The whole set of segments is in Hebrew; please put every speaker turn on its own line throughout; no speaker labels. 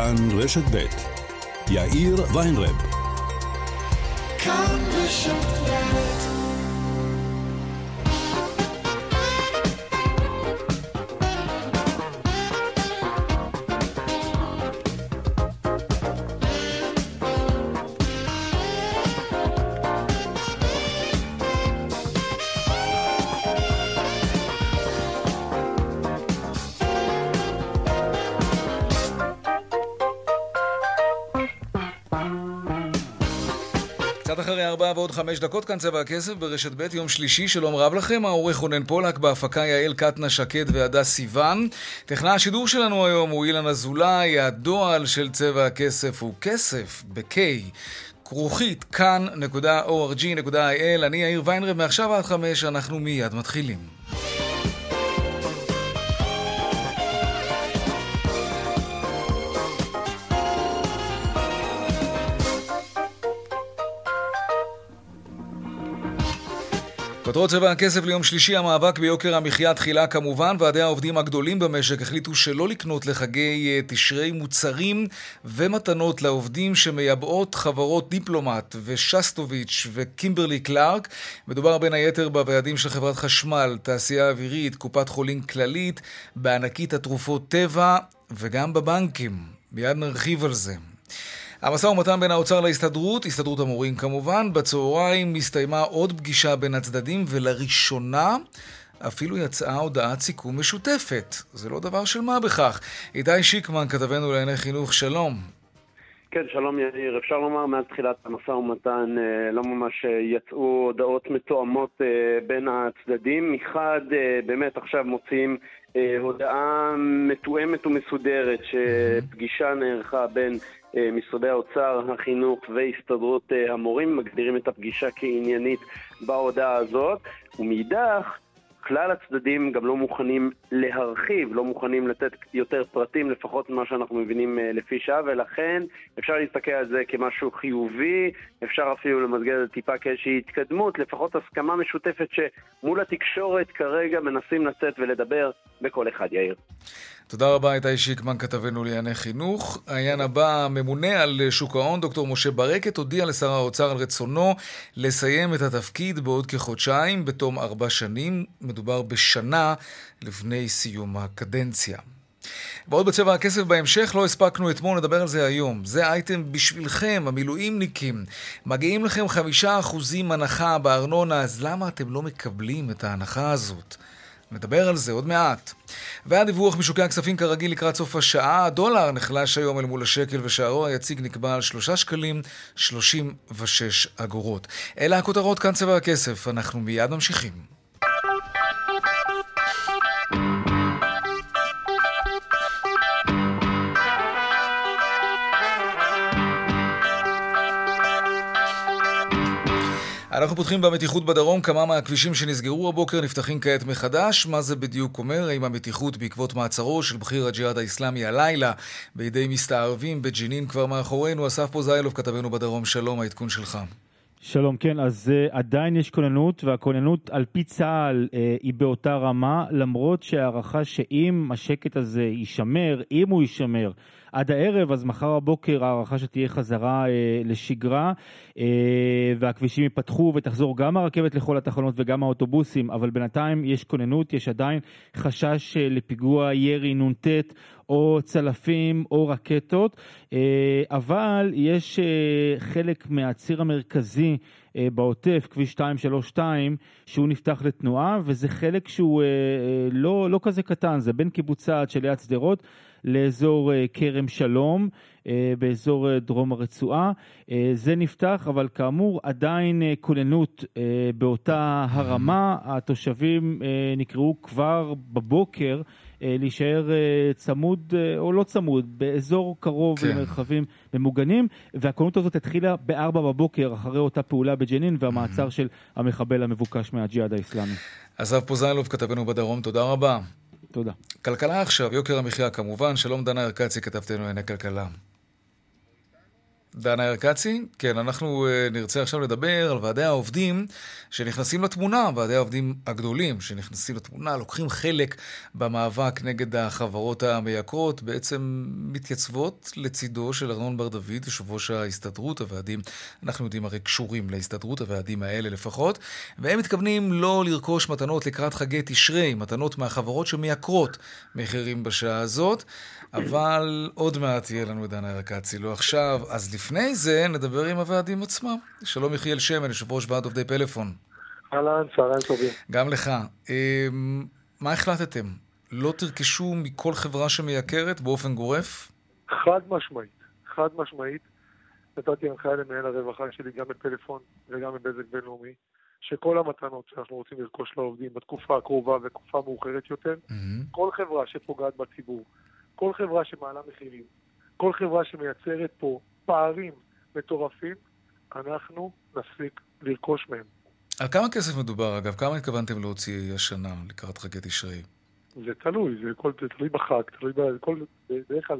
כאן רשת ב' יאיר ויינרב. כאן רשת
ארבע ועוד חמש דקות כאן צבע הכסף ברשת ב', יום שלישי, שלום רב לכם, העורך רונן פולק, בהפקה יעל קטנה שקד והדס סיוון. טכנאי השידור שלנו היום הוא אילן אזולאי, הדועל של צבע הכסף הוא כסף, ב-K. כרוכית כאן.org.il, אני יאיר ויינרב, מעכשיו עד חמש, אנחנו מיד מתחילים. כותרות צבע הכסף ליום שלישי, המאבק ביוקר המחיה תחילה כמובן. ועדי העובדים הגדולים במשק החליטו שלא לקנות לחגי אה, תשרי מוצרים ומתנות לעובדים שמייבאות חברות דיפלומט ושסטוביץ' וקימברלי קלארק. מדובר בין היתר בוועדים של חברת חשמל, תעשייה אווירית, קופת חולים כללית, בענקית התרופות טבע וגם בבנקים. מיד נרחיב על זה. המשא ומתן בין האוצר להסתדרות, הסתדרות המורים כמובן, בצהריים הסתיימה עוד פגישה בין הצדדים ולראשונה אפילו יצאה הודעת סיכום משותפת. זה לא דבר של מה בכך. איתי שיקמן, כתבנו לענייני חינוך, שלום.
כן, שלום יאיר. אפשר לומר מאז תחילת המשא ומתן אה, לא ממש אה, יצאו הודעות מתואמות אה, בין הצדדים. מחד, באמת עכשיו מוציאים הודעה מתואמת ומסודרת שפגישה נערכה בין משרדי האוצר, החינוך והסתדרות המורים, מגדירים את הפגישה כעניינית בהודעה הזאת, ומאידך כלל הצדדים גם לא מוכנים להרחיב, לא מוכנים לתת יותר פרטים, לפחות ממה שאנחנו מבינים אה, לפי שעה, ולכן אפשר להסתכל על זה כמשהו חיובי, אפשר אפילו למסגר את זה טיפה כאיזושהי התקדמות, לפחות הסכמה משותפת שמול התקשורת כרגע מנסים לצאת ולדבר בכל אחד, יאיר.
תודה רבה, איתי שיקמן, כתבנו לענייני חינוך. העניין הבא, הממונה על שוק ההון, דוקטור משה ברקת, הודיע לשר האוצר על רצונו לסיים את התפקיד בעוד כחודשיים, בתום ארבע שנים. מדובר בשנה לפני סיום הקדנציה. ועוד בצבע הכסף בהמשך, לא הספקנו אתמול, נדבר על זה היום. זה אייטם בשבילכם, המילואימניקים. מגיעים לכם חמישה אחוזים הנחה בארנונה, אז למה אתם לא מקבלים את ההנחה הזאת? נדבר על זה עוד מעט. והדיווח משוקי הכספים כרגיל לקראת סוף השעה, הדולר נחלש היום אל מול השקל ושערו היציג נקבע על 3 שקלים 36 אגורות. אלה הכותרות כאן צבע הכסף, אנחנו מיד ממשיכים. אנחנו פותחים במתיחות בדרום, כמה מהכבישים שנסגרו הבוקר נפתחים כעת מחדש. מה זה בדיוק אומר? האם המתיחות בעקבות מעצרו של בכיר הג'יהאד האיסלאמי הלילה בידי מסתערבים בג'נין כבר מאחורינו? אסף פוזיילוב, כתבנו בדרום, שלום, העדכון שלך.
שלום, כן, אז uh, עדיין יש כוננות, והכוננות על פי צה"ל uh, היא באותה רמה, למרות שההערכה שאם השקט הזה יישמר, אם הוא יישמר, עד הערב, אז מחר בבוקר ההערכה שתהיה חזרה אה, לשגרה, אה, והכבישים ייפתחו ותחזור גם הרכבת לכל התחנות וגם האוטובוסים, אבל בינתיים יש כוננות, יש עדיין חשש אה, לפיגוע ירי נ"ט או צלפים או רקטות, אה, אבל יש אה, חלק מהציר המרכזי אה, בעוטף, כביש 232, שהוא נפתח לתנועה, וזה חלק שהוא לא, לא כזה קטן, זה בין קיבוץ סעד שליד שדרות לאזור כרם שלום, באזור דרום הרצועה. זה נפתח, אבל כאמור עדיין כוננות באותה הרמה. התושבים נקראו כבר בבוקר אה, להישאר אה, צמוד אה, או לא צמוד, באזור קרוב כן. למרחבים ממוגנים, והכוננות הזאת התחילה ב-4 בבוקר אחרי אותה פעולה בג'נין והמעצר mm-hmm. של המחבל המבוקש מהג'יהאד האיסלאמי.
אסף פוזיילוב, כתבנו בדרום, תודה רבה.
תודה.
כלכלה עכשיו, יוקר המחיה כמובן, שלום דנה ארקצי, כתבתנו לענייני כלכלה. דנה ירקצי, כן, אנחנו uh, נרצה עכשיו לדבר על ועדי העובדים שנכנסים לתמונה, ועדי העובדים הגדולים שנכנסים לתמונה, לוקחים חלק במאבק נגד החברות המייקרות, בעצם מתייצבות לצידו של ארנון בר דוד, יושב ראש ההסתדרות, הוועדים, אנחנו יודעים הרי קשורים להסתדרות, הוועדים האלה לפחות, והם מתכוונים לא לרכוש מתנות לקראת חגי תשרי, מתנות מהחברות שמייקרות מחירים בשעה הזאת. אבל עוד מעט יהיה לנו את דנה ירקצי, לא עכשיו. אז לפני זה נדבר עם הוועדים עצמם. שלום יחיאל שמן, יושב ראש ועד עובדי פלאפון.
אהלן, צהריים טובים.
גם לך. אמ, מה החלטתם? לא תרכשו מכל חברה שמייקרת באופן גורף?
חד משמעית, חד משמעית. נתתי הנחיה למנהל הרווחה שלי גם בפלאפון וגם בבזק בינלאומי, שכל המתנות שאנחנו רוצים לרכוש לעובדים בתקופה הקרובה ותקופה מאוחרת יותר, mm-hmm. כל חברה שפוגעת בציבור, כל חברה שמעלה מחירים, כל חברה שמייצרת פה פערים מטורפים, אנחנו נפסיק לרכוש מהם.
על כמה כסף מדובר, אגב? כמה התכוונתם להוציא השנה לקראת חגי תשרי?
זה תלוי, זה, כל, זה תלוי בחג, תלוי בכל, בדרך כלל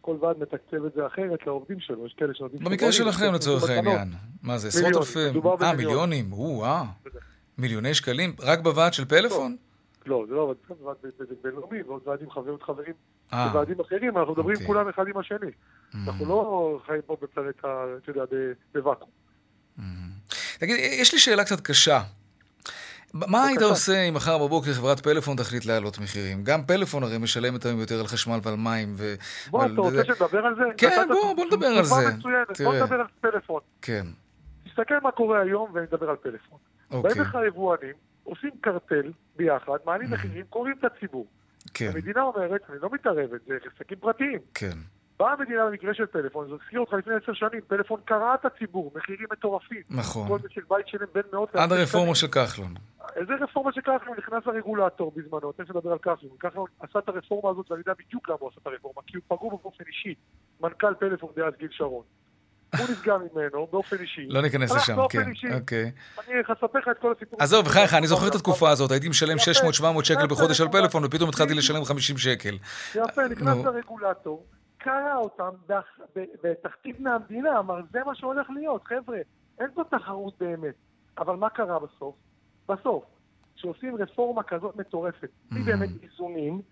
כל ועד מתקצב את זה אחרת לעובדים שלו, יש כאלה שנותנים...
במקרה שלכם לצורך העניין. מה זה, עשרות אלפים? אה, מיליונים? או-אה. מיליוני שקלים? רק בוועד של פלאפון?
לא, זה לא ועד בינלאומי, ועוד ועדים חברים אה. בוועדים אחרים, אנחנו מדברים אוקיי. כולם אחד עם השני. Mm. אנחנו לא חיים פה בפלנטה, אתה יודע, בוואקום.
Mm. תגיד, יש לי שאלה קצת קשה. מה היית עושה אם מחר בבוקר חברת פלאפון תחליט להעלות מחירים? גם פלאפון הרי משלמת היום יותר על חשמל ועל מים ו...
בוא, אתה רוצה שנדבר על זה?
כן, בוא, בוא נדבר על זה.
בוא נדבר על פלאפון.
כן.
תסתכל מה קורה היום ונדבר על פלאפון. אוקיי. באים לך היבואנים, עושים קרטל ביחד, מעלים mm. מחירים, קוראים את הציבור. כן. המדינה אומרת, אני לא מתערבת, זה עסקים פרטיים.
כן.
באה המדינה במקרה של פלאפון, זה הזכיר אותך לפני עשר שנים, פלאפון קרע את הציבור, מחירים מטורפים.
נכון.
כל משק בית שלם בין מאות...
עד הרפורמה של כחלון.
איזה רפורמה של כחלון? נכנס הרגולטור בזמנו, תכף נדבר על כחלון. כחלון עשה את הרפורמה הזאת, ואני יודע בדיוק למה הוא עשה את הרפורמה, כי הוא פגעו באופן אישי. מנכ"ל פלאפון דאז גיל שרון. הוא נפגע ממנו באופן אישי.
לא ניכנס לשם, כן. אוקיי.
אני אספר לך את כל הסיפור.
עזוב, בחייך, אני זוכר את התקופה הזאת, הייתי משלם 600-700 שקל בחודש על פלאפון, ופתאום התחלתי לשלם 50 שקל.
יפה, נכנס הרגולטור, קרא אותם בתחתית מהמדינה, אמר, זה מה שהולך להיות, חבר'ה, אין פה תחרות באמת. אבל מה קרה בסוף? בסוף, כשעושים רפורמה כזאת מטורפת, בלי באמת איזונים,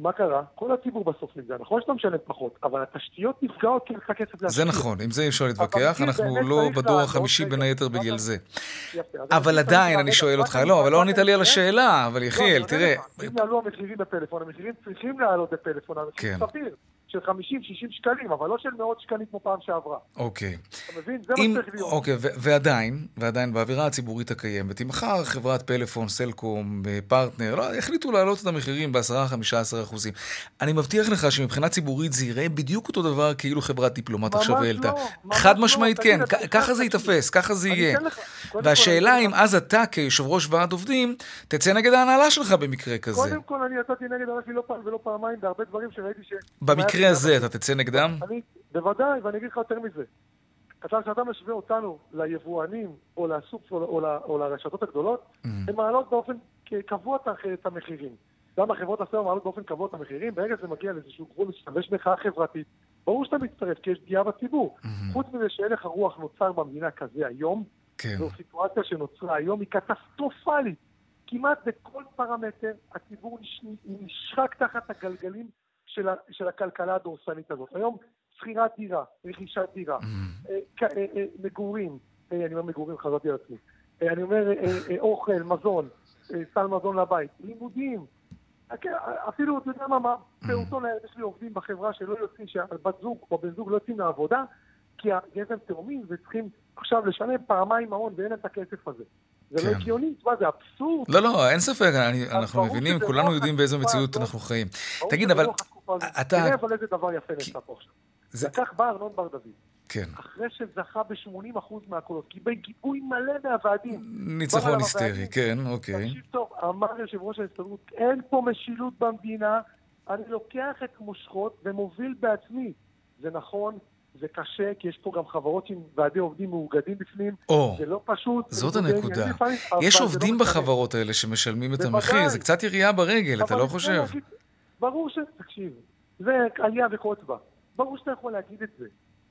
מה קרה? כל הציבור בסוף נפגע. נכון שאתה משלם פחות, אבל התשתיות נפגעות כי אין לך כסף להשקיע.
זה נכון, עם זה אי אפשר להתווכח, אנחנו לא בדור החמישי בין היתר בגלל זה. אבל עדיין, אני שואל אותך, לא, אבל לא ענית לי על השאלה, אבל יחיאל, תראה...
אם יעלו המחירים בפלאפון, המחירים צריכים לעלות בפלאפון, המחירים כן. סביר. של 50-60 שקלים, אבל לא של מאות שקלים כמו פעם שעברה.
אוקיי.
אתה מבין? זה אם, מה שצריך להיות.
אוקיי, ו- ועדיין, ועדיין, באווירה הציבורית הקיימת, אם מחר חברת פלאפון, סלקום, פרטנר, לא, יחליטו להעלות את המחירים ב-10-15 אחוזים, אני מבטיח לך שמבחינה ציבורית זה ייראה בדיוק אותו דבר כאילו חברת דיפלומט עכשיו העלתה. לא, חד לא, משמעית כן, ככה זה ייתפס, ככה זה יהיה. והשאלה אם אז אתה, כיושב ראש ועד עובדים, תצא נגד ההנהלה שלך במקרה כזה.
קודם כל, אני יצאתי נגד ההנהלה לא פעם ולא פעמיים בהרבה דברים שראיתי ש...
במקרה הזה אתה תצא נגדם?
אני, בוודאי, ואני אגיד לך יותר מזה. עכשיו, כשאתה משווה אותנו ליבואנים או לסופ או, או, או לרשתות הגדולות, mm. הן מעלות באופן קבוע את המחירים. גם החברות הסלולר מעלות באופן קבוע את המחירים, ברגע שזה מגיע לאיזשהו גבול משתמש מחאה חברתית, ברור שאתה מצטרף, כי יש פגיעה בציבור. Mm-hmm. חוץ מזה שהלך הרוח נוצר במדינה כזה היום, כן. זו סיטואציה שנוצרה היום, היא קטסטרופלית. כמעט בכל פרמטר הציבור נשחק תחת הגלגלים של, ה, של הכלכלה הדורסנית הזאת. היום שכירת דירה, רכישת דירה, mm. אה, אה, אה, מגורים, אני אומר מגורים, חזרתי על עצמי, אני אומר אוכל, מזון, סל מזון לבית, לימודים, כן, אפילו, אתה יודע מה, מה פעוטון, יש לי עובדים בחברה שלא יוצאים, שהבת זוג או בן זוג לא יוצאים לעבודה, כי יש להם תאומים וצריכים עכשיו לשלם פעמיים מעון ואין את הכסף הזה. זה לא כן. הגיוני, תשמע, זה אבסורד.
לא, לא, אין ספק, אנחנו מבינים, כולנו יודעים באיזו מציאות אנחנו חיים. תגיד, אבל
אתה... תראה אבל איזה דבר יפה נעשה פה עכשיו. לקח בא ארנון בר דוד.
כן.
אחרי שזכה ב-80% מהקולות, קיבל גיבוי מלא מהוועדים.
ניצחון היסטרי, כן, אוקיי.
תקשיב טוב, אמר יושב ראש ההסתדרות, אין פה משילות במדינה, אני לוקח את מושכות ומוביל בעצמי. זה נכון, זה קשה, כי יש פה גם חברות עם ועדי עובדים מאוגדים בפנים, או, זה לא פשוט.
זאת הנקודה. יש לא עובדים לא בחברות האלה שמשלמים את המחיר, זה קצת ירייה ברגל, אתה לא חושב?
ברור ש... תקשיב, זה עלייה וקוץ בה. ברור שאתה יכול להגיד את זה.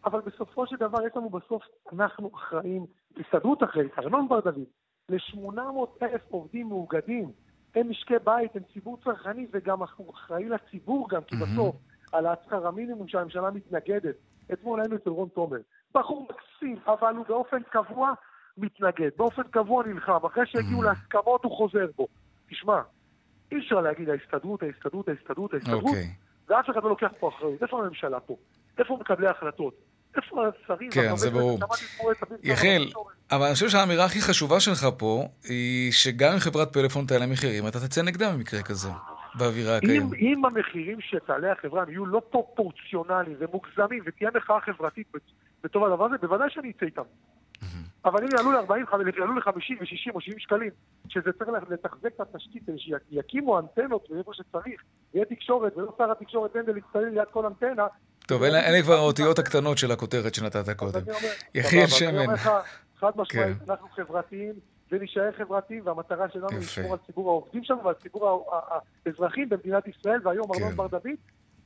אבל בסופו של דבר יש לנו בסוף, אנחנו אחראים, הסתדרות אחראית, ארנון בר דוד, ל-800 אלף עובדים מאוגדים. הם משקי בית, הם ציבור צרכני, וגם אנחנו אחראי לציבור גם, כי בסוף, על השכר המינימום שהממשלה מתנגדת. אתמול היינו אצל רון תומר. בחור מקסים, אבל הוא באופן קבוע מתנגד, באופן קבוע נלחם. אחרי שהגיעו להסכמות הוא חוזר בו. תשמע, אי אפשר להגיד ההסתדרות, ההסתדרות, ההסתדרות, ההסתדרות, okay. אוקיי. ואף אחד לא לוקח פה אחריות. איפה הממשלה פה? איפה מקבלי ההחלטות? איפה השרים?
כן, זה ברור. יחיאל, אבל אני חושב שהאמירה הכי חשובה שלך פה, היא שגם אם חברת פלאפון תעלה מחירים, אתה תצא נגדה במקרה כזה, באווירה הקיימת.
אם, אם המחירים שתעלה החברה יהיו לא פרופורציונליים ומוגזמים, ותהיה מחאה חברתית בטוב הדבר הזה, בוודאי שאני אצא איתם. אבל אם יעלו ל-40, יעלו ל-50 ו-60 או 70 שקלים, שזה צריך לתחזק את התשתית, שיקימו אנטנות ואיפה שצריך, יהיה תקשורת, ולא שר התקשורת הנדל יצטרך ליד כל אנטנה.
טוב, אלה כבר האותיות הקטנות של הכותרת שנתת קודם. יחיאל שמן.
חד משמעית, כן. אנחנו חברתיים, ונשאר חברתיים, והמטרה שלנו היא לשמור על ציבור העובדים שלנו ועל ציבור האזרחים במדינת ישראל, והיום ארנון כן. בר דוד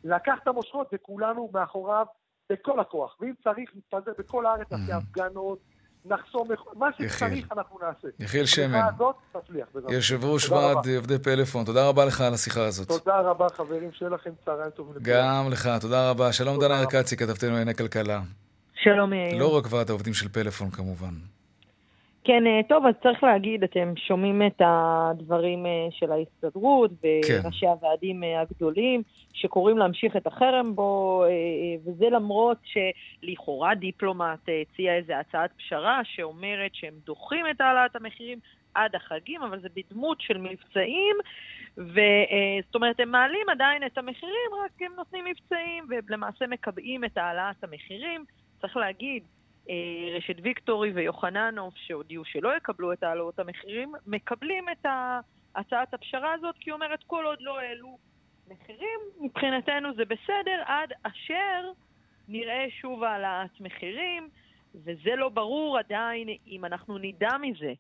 לקח את המושכות וכולנו מאחוריו בכל הכוח. ואם צריך, נתפזר בכל הארץ, נעשה הפגנות, נחסום, מה שצריך אנחנו נעשה.
יחיאל שמן, יושב ראש ועד עובדי פלאפון, תודה רבה לך על השיחה הזאת.
תודה רבה חברים, שיהיה לכם צהריים טובים.
גם לך, תודה רבה. שלום דנה ארקצי, כתבתנו לענייני כלכלה.
שלום יאיר.
לא רק ועד העובדים של פלאפון כמובן.
כן, אה, טוב, אז צריך להגיד, אתם שומעים את הדברים אה, של ההסתדרות וראשי כן. הוועדים אה, הגדולים שקוראים להמשיך את החרם בו, וזה למרות שלכאורה דיפלומט הציע איזו הצעת פשרה שאומרת שהם דוחים את העלאת המחירים עד החגים, אבל זה בדמות של מבצעים, וזאת אומרת, הם מעלים עדיין את המחירים, רק הם נותנים מבצעים, ולמעשה מקבעים את העלאת המחירים. צריך להגיד, רשת ויקטורי ויוחננוף, שהודיעו שלא יקבלו את העלאות המחירים, מקבלים את הצעת הפשרה הזאת, כי היא אומרת, כל עוד לא העלו מחירים, מבחינתנו זה בסדר, עד אשר נראה שוב העלאת מחירים, וזה לא ברור עדיין אם אנחנו נדע מזה.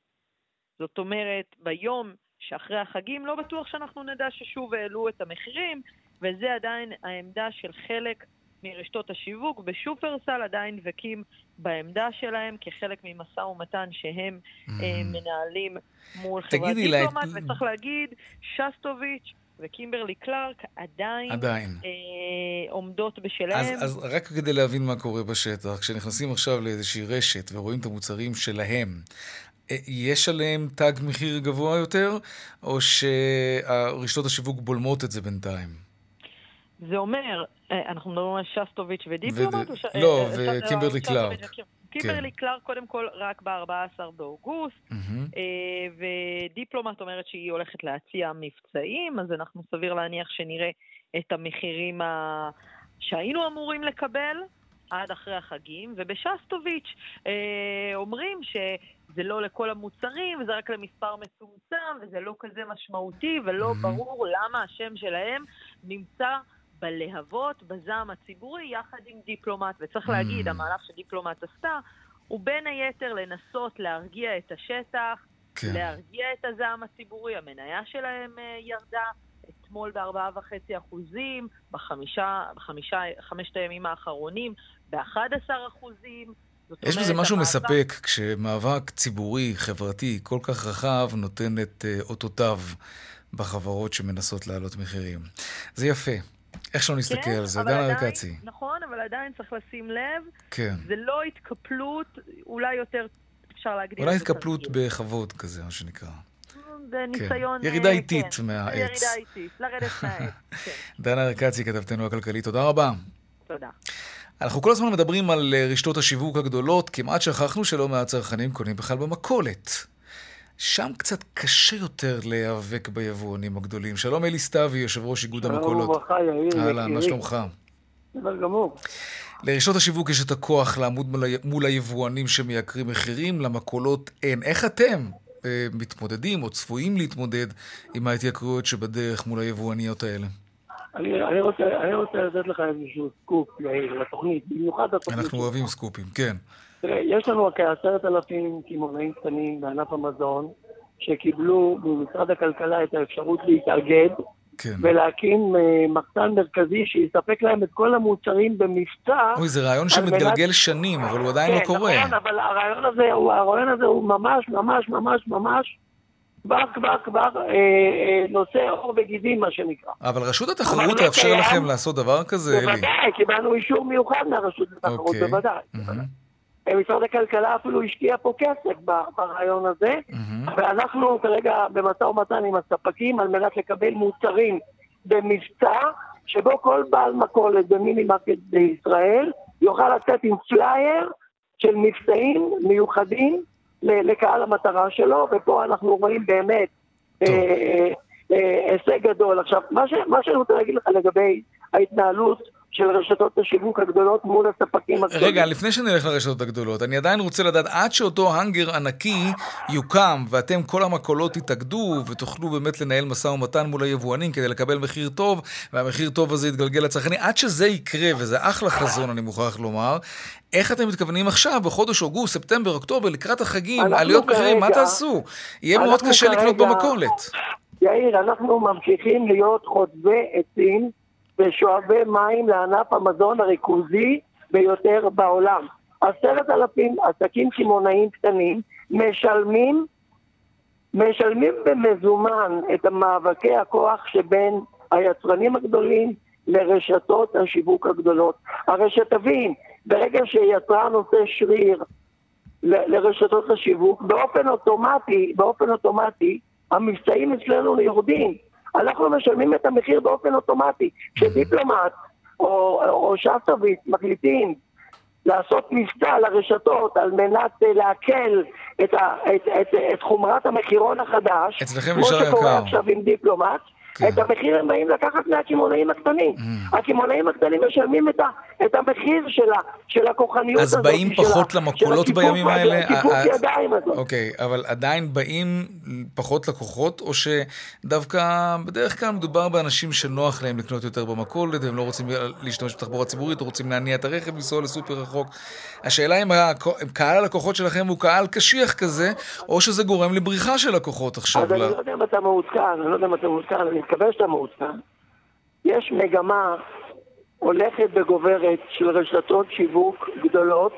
זאת אומרת, ביום שאחרי החגים לא בטוח שאנחנו נדע ששוב העלו את המחירים, וזה עדיין העמדה של חלק מרשתות השיווק, בשופרסל עדיין דבקים בעמדה שלהם כחלק ממשא ומתן שהם mm. אה, מנהלים מול חברת דיפלומט, לה... וצריך להגיד, שסטוביץ' וקימברלי קלארק עדיין, עדיין. אה, עומדות בשלהם.
אז, אז רק כדי להבין מה קורה בשטח, כשנכנסים עכשיו לאיזושהי רשת ורואים את המוצרים שלהם, אה, יש עליהם תג מחיר גבוה יותר, או שרשתות השיווק בולמות את זה בינתיים?
זה אומר, אנחנו מדברים על שסטוביץ' ודיפלומט?
לא, וקימברלי קלארק.
קימברלי קלארק קודם כל רק ב-14 באוגוסט, אה, ודיפלומט אומרת שהיא הולכת להציע מבצעים, אז אנחנו סביר להניח שנראה את המחירים שהיינו אמורים לקבל עד אחרי החגים, ובשסטוביץ' אה, אומרים שזה לא לכל המוצרים, וזה רק למספר מצומצם, וזה לא כזה משמעותי, ולא ברור למה השם שלהם נמצא בלהבות, בזעם הציבורי, יחד עם דיפלומט. וצריך mm. להגיד, המהלך שדיפלומט עשתה, הוא בין היתר לנסות להרגיע את השטח, כן. להרגיע את הזעם הציבורי, המניה שלהם uh, ירדה. אתמול ב-4.5 אחוזים, בחמישה, בחמישה, חמשת הימים האחרונים ב-11 אחוזים.
יש בזה משהו המאבק... מספק כשמאבק ציבורי, חברתי, כל כך רחב, נותן את uh, אותותיו בחברות שמנסות להעלות מחירים. זה יפה. איך שלא נסתכל כן, על זה, דן ארקצי.
נכון, אבל עדיין צריך לשים לב, כן. זה לא התקפלות, אולי יותר אפשר להגדיר
אולי התקפלות בכבוד כזה, מה שנקרא.
זה כן. ניסיון...
כן. ירידה איטית
כן.
מהעץ.
ירידה איטית, לרדת מהעץ, כן.
דן ארקצי, כתבתנו הכלכלית, תודה רבה.
תודה.
אנחנו כל הזמן מדברים על אה, רשתות השיווק הגדולות, כמעט שכחנו שלא מעט צרכנים קונים בכלל במכולת. שם קצת קשה יותר להיאבק ביבואנים הגדולים. שלום אלי סתיוי, יושב ראש איגוד המכולות.
שלום וברכה, יאיר.
אהלן, מה שלומך?
בסדר גמור.
לרשתות השיווק יש את הכוח לעמוד מול היבואנים שמייקרים מחירים, למכולות אין. איך אתם אה, מתמודדים או צפויים להתמודד עם ההתייקרויות שבדרך מול היבואניות האלה?
אני, אני, רוצה, אני רוצה לתת לך איזשהו סקופ, יאיר, לתוכנית, במיוחד לתוכנית.
אנחנו אוהבים סקופים, כן.
תראה, יש לנו כעשרת אלפים קמעונאים קטנים בענף המזון, שקיבלו ממשרד הכלכלה את האפשרות להתאגד כן. ולהקים אה, מחסן מרכזי שיספק להם את כל המוצרים במבצע.
אוי, זה רעיון שמתגלגל מנת... שנים, אבל הוא עדיין לא כן, לא קורה.
כן, אבל הרעיון הזה, הוא, הרעיון הזה הוא ממש, ממש, ממש, ממש כבר, כבר, כבר אה, אה, נושא עור וגידים, מה שנקרא.
אבל רשות התחרות תאפשר לכם לעשות דבר כזה,
אלי? בוודאי, קיבלנו אישור מיוחד מהרשות לתחרות, אוקיי. בוודאי. משרד הכלכלה אפילו השקיע פה כסף ברעיון הזה, mm-hmm. ואנחנו כרגע במשא ומתן עם הספקים על מנת לקבל מוצרים במבצע, שבו כל בעל מכולת במינימרקט בישראל יוכל לצאת עם פלייר של מבצעים מיוחדים לקהל המטרה שלו, ופה אנחנו רואים באמת אה, אה, אה, הישג גדול. עכשיו, מה, ש, מה שאני רוצה להגיד לך לגבי ההתנהלות של רשתות השיווק הגדולות מול הספקים הגדולים.
רגע, לפני שנלך לרשתות הגדולות, אני עדיין רוצה לדעת, עד שאותו האנגר ענקי יוקם, ואתם כל המכולות תתאגדו, ותוכלו באמת לנהל משא ומתן מול היבואנים כדי לקבל מחיר טוב, והמחיר טוב הזה יתגלגל לצרכנים, עד שזה יקרה, וזה אחלה חזון, אני מוכרח לומר, איך אתם מתכוונים עכשיו, בחודש אוגוסט, ספטמבר, אוקטובר, לקראת החגים, עליות מחירים, מה תעשו? יהיה מאוד קשה כרגע, לקנות במכולת.
יאיר, אנחנו ממשיכים להיות חוטבי עצים. ושואבי מים לענף המזון הריכוזי ביותר בעולם. עשרת אלפים עסקים קמעונאים קטנים משלמים, משלמים במזומן את המאבקי הכוח שבין היצרנים הגדולים לרשתות השיווק הגדולות. הרי שתבין, ברגע שיצרן עושה שריר לרשתות השיווק, באופן אוטומטי, באופן אוטומטי, המבצעים אצלנו יורדים. אנחנו משלמים את המחיר באופן אוטומטי. כשדיפלומט או, או שסטוביץ מחליטים לעשות מבצע לרשתות על מנת אה, להקל את, ה, את, את, את חומרת המחירון החדש, כמו שקורה עכשיו עם דיפלומט, כן. את המחיר הם באים לקחת מהקמעונאים הקטנים. Mm. הקמעונאים הקטנים משלמים את, ה, את המחיר של, ה, של הכוחניות
הזאת. אז באים פחות למכולות בימים האלה?
של הכיפוף ידיים הזאת.
אוקיי, אבל עדיין באים פחות לקוחות, או שדווקא בדרך כלל מדובר באנשים שנוח להם לקנות יותר במכולת, והם לא רוצים להשתמש בתחבורה ציבורית, או רוצים להניע את הרכב, לנסוע לסופר רחוק. השאלה אם קהל הלקוחות שלכם הוא קהל קשיח כזה, או שזה גורם לבריחה של לקוחות עכשיו.
אז אני לא יודע אם אתה מעודכן, אני לא יודע אם אתה מעודכן, מקווה שאתה מעודכן, יש מגמה הולכת וגוברת של רשתות שיווק גדולות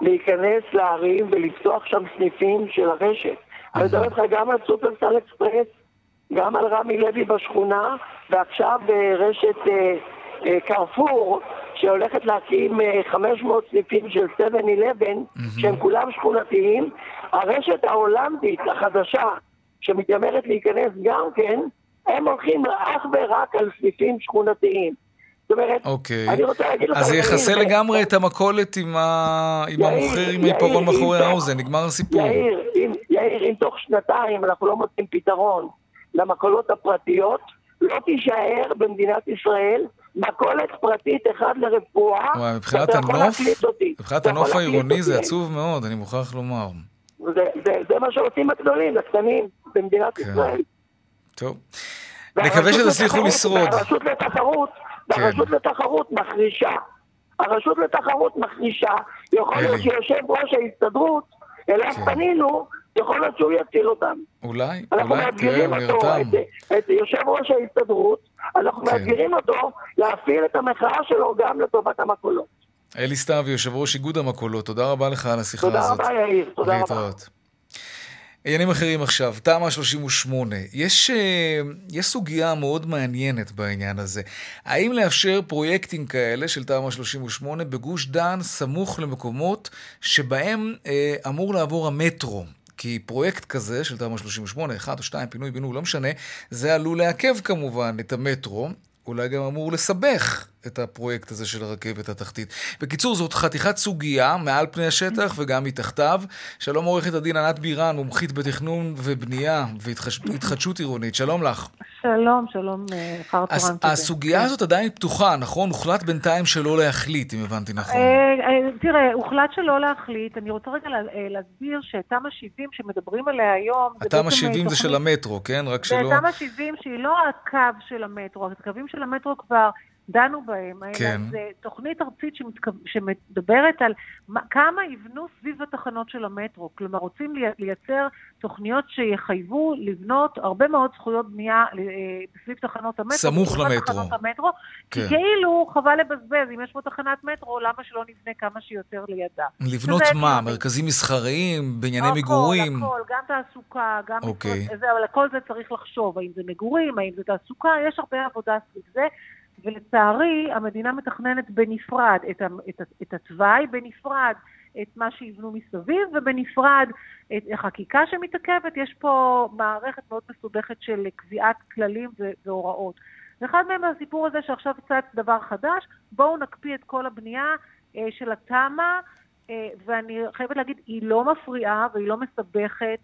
להיכנס לערים ולפתוח שם סניפים של הרשת. אני מדבר איתך גם על סופרסל אקספרס, גם על רמי לוי בשכונה, ועכשיו רשת אה, אה, קרפור, שהולכת להקים 500 אה, סניפים של 7-11, שהם כולם שכונתיים. הרשת ההולנדית החדשה, שמתיימרת להיכנס גם כן, הם הולכים אך ורק על סניפים שכונתיים. זאת אומרת,
אוקיי. אני רוצה להגיד לך... אז זה יכסה לגמרי את המכולת עם, ה... עם המוכר עם העיפרון מאחורי האוזן, נגמר הסיפור.
יאיר, אם, יאיר, אם תוך שנתיים אנחנו לא מוצאים פתרון למכולות הפרטיות, לא תישאר במדינת ישראל מכולת פרטית אחד לרפואה,
וואי, מבחינת הנוף, מבחינת הנוף העירוני זה עצוב מאוד, אני מוכרח לומר.
זה, זה, זה מה שעושים הגדולים, הקטנים במדינת כן. ישראל.
טוב. נקווה שתצליחו לשרוד.
הרשות לתחרות, כן. הרשות לתחרות מחרישה. הרשות לתחרות מחרישה, יכול להיות שיושב ראש ההסתדרות, אליו כן. פנינו, יכול להיות שהוא יציל אותם.
אולי, אולי, תראה, הוא
נרתם. את, את יושב ראש ההסתדרות, אנחנו כן. מאתגרים אותו להפעיל את המחאה שלו גם לטובת המקולות.
אלי סתיו, יושב ראש איגוד המקולות, תודה רבה לך על השיחה
תודה
הזאת.
תודה רבה, יאיר, תודה רבה.
עניינים אחרים עכשיו, תמ"א 38. יש, אה, יש סוגיה מאוד מעניינת בעניין הזה. האם לאפשר פרויקטים כאלה של תמ"א 38 בגוש דן סמוך למקומות שבהם אה, אמור לעבור המטרו? כי פרויקט כזה של תמ"א 38, אחד או שתיים, פינוי בינוי, לא משנה, זה עלול לעכב כמובן את המטרו, אולי גם אמור לסבך את הפרויקט הזה של הרכבת התחתית. בקיצור, זאת חתיכת סוגיה מעל פני השטח וגם מתחתיו. שלום עורכת הדין ענת בירן, מומחית בתכנון ובנייה והתחדשות עירונית. שלום לך.
שלום, שלום, אה, אחר צהריים
טובים. הסוגיה הזאת עדיין פתוחה, נכון? הוחלט בינתיים שלא להחליט, אם הבנתי נכון. אה,
אה, תראה, הוחלט שלא להחליט. אני רוצה רגע להסביר שתמ"א 70 שמדברים עליה היום...
התמ"א 70 זה של המטרו, כן? רק שלא...
תמ"א 70 שהיא לא הקו של המטרו, הקווים של המטרו כבר... דנו בהם, כן. זה תוכנית ארצית שמתכו... שמדברת על מה, כמה יבנו סביב התחנות של המטרו. כלומר, רוצים לייצר תוכניות שיחייבו לבנות הרבה מאוד זכויות בנייה אה, סביב תחנות המטרו.
סמוך למטרו.
תחנות המטרו, כן. כי כאילו חבל לבזבז, אם יש פה תחנת מטרו, למה שלא נבנה כמה שיותר לידה?
לבנות מה? מרכזים מסחריים, בנייני הכל, מגורים?
הכל, גם תעסוקה, גם... אוקיי. זה, אבל כל זה צריך לחשוב, האם זה מגורים, האם זה תעסוקה, יש הרבה עבודה סביב זה. ולצערי, המדינה מתכננת בנפרד את, את, את התוואי, בנפרד את מה שיבנו מסביב, ובנפרד את החקיקה שמתעכבת. יש פה מערכת מאוד מסובכת של קביעת כללים והוראות. ואחד מהם הסיפור הזה שעכשיו צץ דבר חדש, בואו נקפיא את כל הבנייה אה, של התמ"א, אה, ואני חייבת להגיד, היא לא מפריעה והיא לא מסבכת.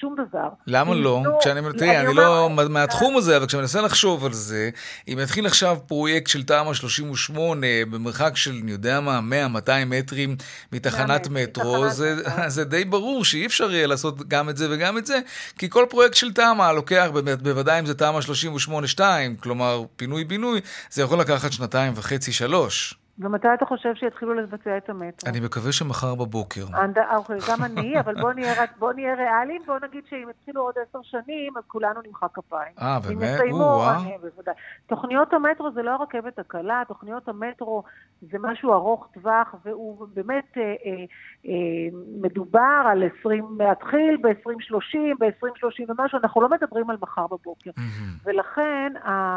שום דבר.
למה לא? לא? כשאני, תראי, אני לא מהתחום הזה, אבל כשאני מנסה לחשוב על זה, אם יתחיל עכשיו פרויקט של תמ"א 38 במרחק של, אני יודע מה, 100-200 מטרים מתחנת מטרו, זה, זה די ברור שאי אפשר יהיה לעשות גם את זה וגם את זה, כי כל פרויקט של תמ"א לוקח, בוודאי אם זה תמ"א 38-2, כלומר פינוי-בינוי, זה יכול לקחת שנתיים וחצי, שלוש.
ומתי אתה חושב שיתחילו לבצע את המטרו?
אני מקווה שמחר בבוקר.
אוקיי, גם אני, אבל בוא נהיה, בוא נהיה ריאליים, בוא נגיד שאם יתחילו עוד עשר שנים, אז כולנו נמחא כפיים.
אה, באמת? אם יסיימו,
בוודאי. תוכניות המטרו זה לא הרכבת הקלה, תוכניות המטרו זה משהו ארוך טווח, והוא באמת אה, אה, אה, מדובר על 20, להתחיל ב-2030, ב-2030 ומשהו, אנחנו לא מדברים על מחר בבוקר. ולכן...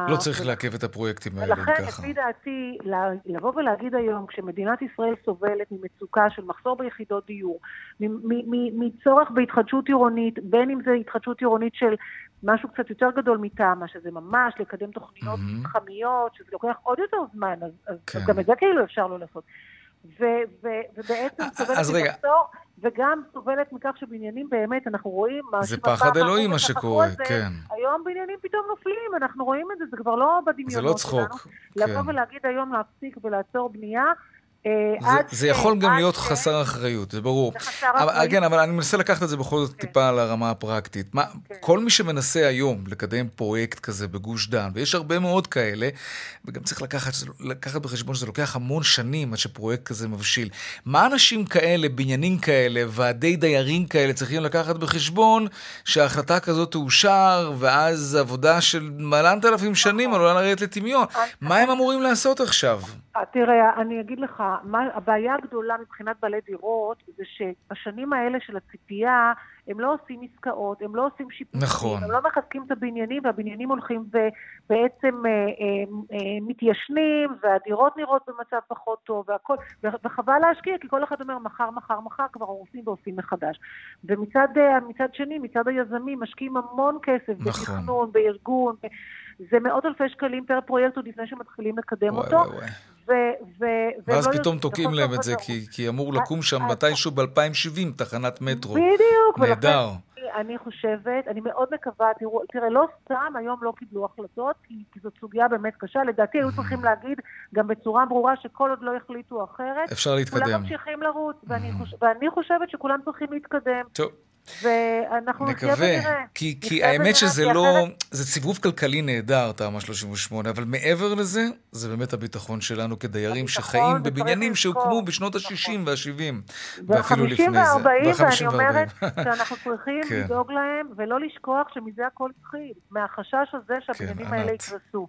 לא צריך לעכב את הפרויקטים האלה
ככה. ולכן, לפי דעתי, לבוא ול... להגיד היום, כשמדינת ישראל סובלת ממצוקה של מחסור ביחידות דיור, מצורך בהתחדשות עירונית, בין אם זה התחדשות עירונית של משהו קצת יותר גדול מתמ"א, שזה ממש לקדם תוכניות mm-hmm. חכמיות, שזה לוקח עוד יותר זמן, אז, אז כן. גם את זה כאילו אפשר לא לעשות. ו, ו, ובעצם סובלת ממחסור, וגם סובלת מכך שבניינים באמת, אנחנו רואים...
זה פחד אלוהים מה שקורה, כן.
היום בניינים פתאום נופלים, אנחנו רואים את זה, זה כבר לא בדמיונות
שלנו. זה לא צחוק,
כן. לבוא ולהגיד היום להפסיק ולעצור בנייה,
אה, זה, זה יכול גם להיות חסר אחריות, זה ברור. זה חסר אחריות. כן, אבל אני מנסה לקחת את זה בכל זאת כן. טיפה על הרמה הפרקטית. מה, כן. כל מי שמנסה היום לקדם פרויקט כזה בגוש דן, ויש הרבה מאוד כאלה, וגם צריך לקחת, לקחת בחשבון שזה לוקח המון שנים עד שפרויקט כזה מבשיל. מה אנשים כאלה, בניינים כאלה, ועדי דיירים כאלה צריכים לקחת בחשבון שההחלטה כזאת תאושר, ואז עבודה של מעלנת אלפים שנים נכון. עלולה לרדת לטמיון? מה הם אמורים לעשות עכשיו?
אה, תראה, אני אגיד לך, הבעיה הגדולה מבחינת בעלי דירות זה שבשנים האלה של הציפייה הם לא עושים עסקאות, הם לא עושים שיפוצים,
נכון.
הם לא מחזקים את הבניינים והבניינים הולכים ובעצם אה, אה, אה, מתיישנים והדירות נראות במצב פחות טוב והכל, וחבל להשקיע כי כל אחד אומר מחר, מחר, מחר כבר הורסים ועושים מחדש. ומצד אה, שני, מצד היזמים משקיעים המון כסף נכון. בתכנון, בארגון, זה מאות אלפי שקלים פר פרויקט עוד לפני שמתחילים לקדם וואי, אותו. וואי, וואי. ו-
ו- ואז לא פתאום תוקעים להם את זה, כי, כי אמור לקום שם מתישהו ב-2070 תחנת מטרו.
בדיוק.
נהדר.
אני חושבת, אני מאוד מקווה, תראו, תראה, לא סתם היום לא קיבלו החלטות, כי, כי זאת סוגיה באמת קשה. לדעתי היו צריכים להגיד גם בצורה ברורה שכל עוד לא יחליטו אחרת,
אפשר להתקדם.
כולם ממשיכים לרוץ, ואני, חוש, ואני חושבת שכולם צריכים להתקדם.
טוב.
ואנחנו נחיה ונראה.
כי, כי האמת שזה לא, זה סיבוב כלכלי נהדר, תמ"א 38, אבל מעבר לזה, זה באמת הביטחון שלנו כדיירים שחיים בבניינים שהוקמו בשנות ה-60 וה-70, ואפילו לפני זה.
וה-50 וה-40, ואני אומרת שאנחנו צריכים כן. לדאוג להם, ולא לשכוח שמזה הכל התחיל, מהחשש הזה שהבניינים כן, האלה יקרסו.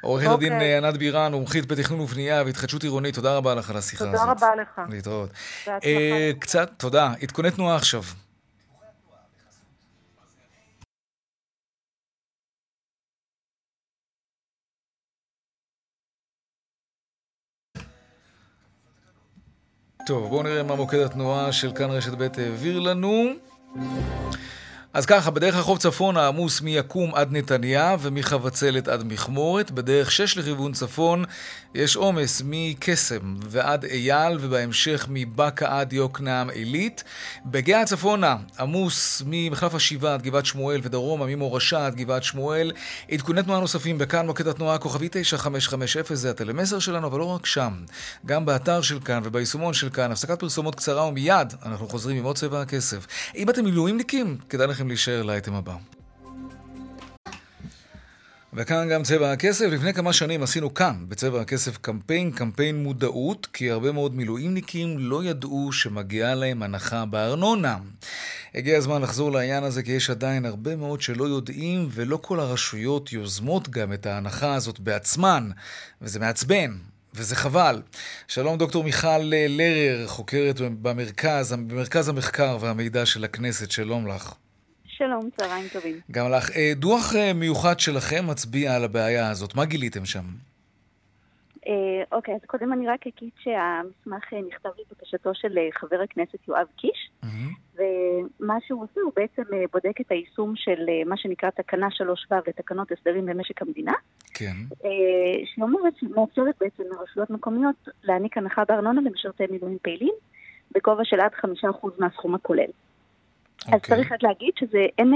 עורכת הדין אוקיי. אה, ענת בירן, מומחית בתכנון ובנייה והתחדשות עירונית, תודה רבה לך על השיחה הזאת.
תודה רבה לך.
להתראות. אה, קצת, תודה. עדכוני תנועה עכשיו. טוב, בואו נראה מה מוקד התנועה של כאן רשת ב' העביר לנו. אז ככה, בדרך הרחוב צפון העמוס מיקום עד נתניה ומחבצלת עד מכמורת. בדרך 6 לכיוון צפון יש עומס מקסם ועד אייל ובהמשך מבאקה עד יוקנעם עילית. בגאה צפונה עמוס ממחלף השבעה עד גבעת שמואל ודרומה ממורשה עד גבעת שמואל. עדכוני תנועה נוספים בכאן מוקד התנועה כוכבי 9550 זה הטלמסר שלנו, אבל לא רק שם. גם באתר של כאן וביישומון של כאן. הפסקת פרסומות קצרה ומיד אנחנו חוזרים עם עוד צבע הכסף. אם אתם מילואימניקים, כדאי לכם להישאר לאייטם הבא. וכאן גם צבע הכסף. לפני כמה שנים עשינו כאן, בצבע הכסף, קמפיין, קמפיין מודעות, כי הרבה מאוד מילואימניקים לא ידעו שמגיעה להם הנחה בארנונה. הגיע הזמן לחזור לעניין הזה, כי יש עדיין הרבה מאוד שלא יודעים, ולא כל הרשויות יוזמות גם את ההנחה הזאת בעצמן, וזה מעצבן. וזה חבל. שלום דוקטור מיכל לרר, חוקרת במרכז, במרכז המחקר והמידע של הכנסת, שלום לך.
שלום, צהריים טובים.
גם לך. אה, דוח אה, מיוחד שלכם מצביע על הבעיה הזאת. מה גיליתם שם?
אה, אוקיי, אז קודם אני רק אגיד שהמסמך נכתב לבקשתו של חבר הכנסת יואב קיש, ומה שהוא עושה הוא בעצם בודק את היישום של מה שנקרא תקנה 3ו לתקנות הסדרים במשק המדינה.
כן.
שאומרת שמאפשרת בעצם לרשויות מקומיות להעניק הנחה בארנונה למשרתי מילואים פעילים, בגובה של עד 5% מהסכום הכולל. אז okay. אוקיי. צריך רק להגיד שאין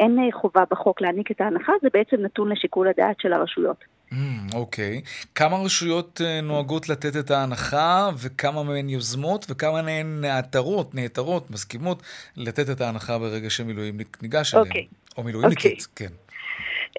אין חובה בחוק להעניק את ההנחה, זה בעצם נתון לשיקול הדעת של הרשויות.
Mm, אוקיי. Mm, okay. כמה רשויות uh, נוהגות לתת את ההנחה, וכמה מהן יוזמות, וכמה מהן נעתרות, נעתרות, מסכימות לתת את ההנחה ברגע שמילואים ניגש אליהן? אוקיי. Okay. או מילואימניקית, okay. כן.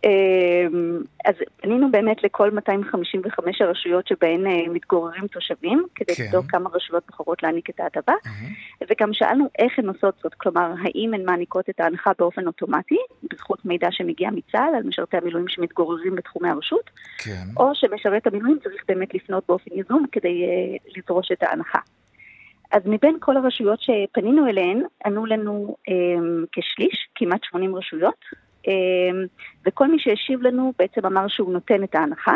אמ, אז פנינו באמת לכל 255 הרשויות שבהן אה, מתגוררים תושבים, כדי כן. לבדוק כמה רשויות בוחרות להעניק את ההטבה, mm-hmm. וגם שאלנו איך הן עושות זאת, כלומר, האם הן מעניקות את ההנחה באופן אוטומטי, בזכות מידע שמגיע מצה"ל על משרתי המילואים שמתגוררים בתחומי הרשות,
כן.
או שמשרת המילואים צריך באמת לפנות באופן יזום כדי uh, לדרוש את ההנחה. אז מבין כל הרשויות שפנינו אליהן, ענו לנו um, כשליש, כמעט 80 רשויות, וכל מי שהשיב לנו בעצם אמר שהוא נותן את ההנחה.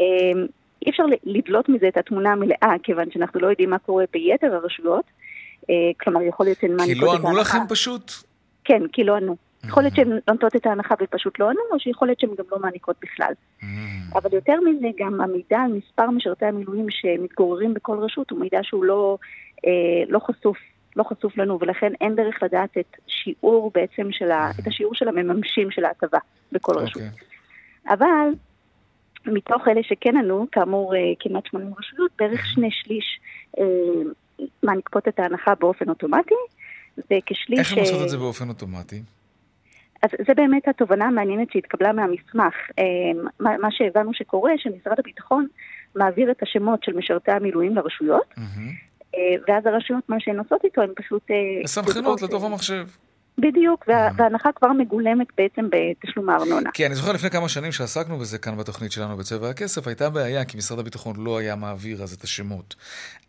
אמ, אי אפשר לדלות מזה את התמונה המלאה, כיוון שאנחנו לא יודעים מה קורה ביתר הרשויות. אה, כלומר, יכול להיות שהן
מעניקות את ההנחה. כי לא ענו לכם פשוט?
כן, כי לא ענו. יכול להיות שהן נותנות את ההנחה ופשוט לא ענו, או שיכול להיות שהן גם לא מעניקות בכלל. אבל יותר מזה, גם המידע על מספר משרתי המילואים שמתגוררים בכל רשות הוא מידע שהוא לא, אה, לא חשוף לא חשוף לנו, ולכן אין דרך לדעת את שיעור בעצם של ה... את השיעור של המממשים של ההטבה בכל okay. רשות. אוקיי. אבל מתוך אלה שכן ענו, כאמור אה, כמעט 80 רשויות, בערך שני שליש אה, מעניקות את ההנחה באופן אוטומטי, וכשליש...
איך הן עושות את זה באופן אוטומטי?
אז זה באמת התובנה המעניינת שהתקבלה מהמסמך. אה, מה שהבנו שקורה, שמשרד הביטחון מעביר את השמות של משרתי המילואים לרשויות, mm-hmm. אה, ואז הרשויות, מה שהן עושות איתו, הן פשוט... אה,
מסנכרנות לתוך המחשב.
בדיוק, וה. וההנחה כבר מגולמת בעצם בתשלום הארנונה.
כי אני זוכר לפני כמה שנים שעסקנו בזה כאן בתוכנית שלנו בצבע הכסף, הייתה בעיה כי משרד הביטחון לא היה מעביר אז את השמות.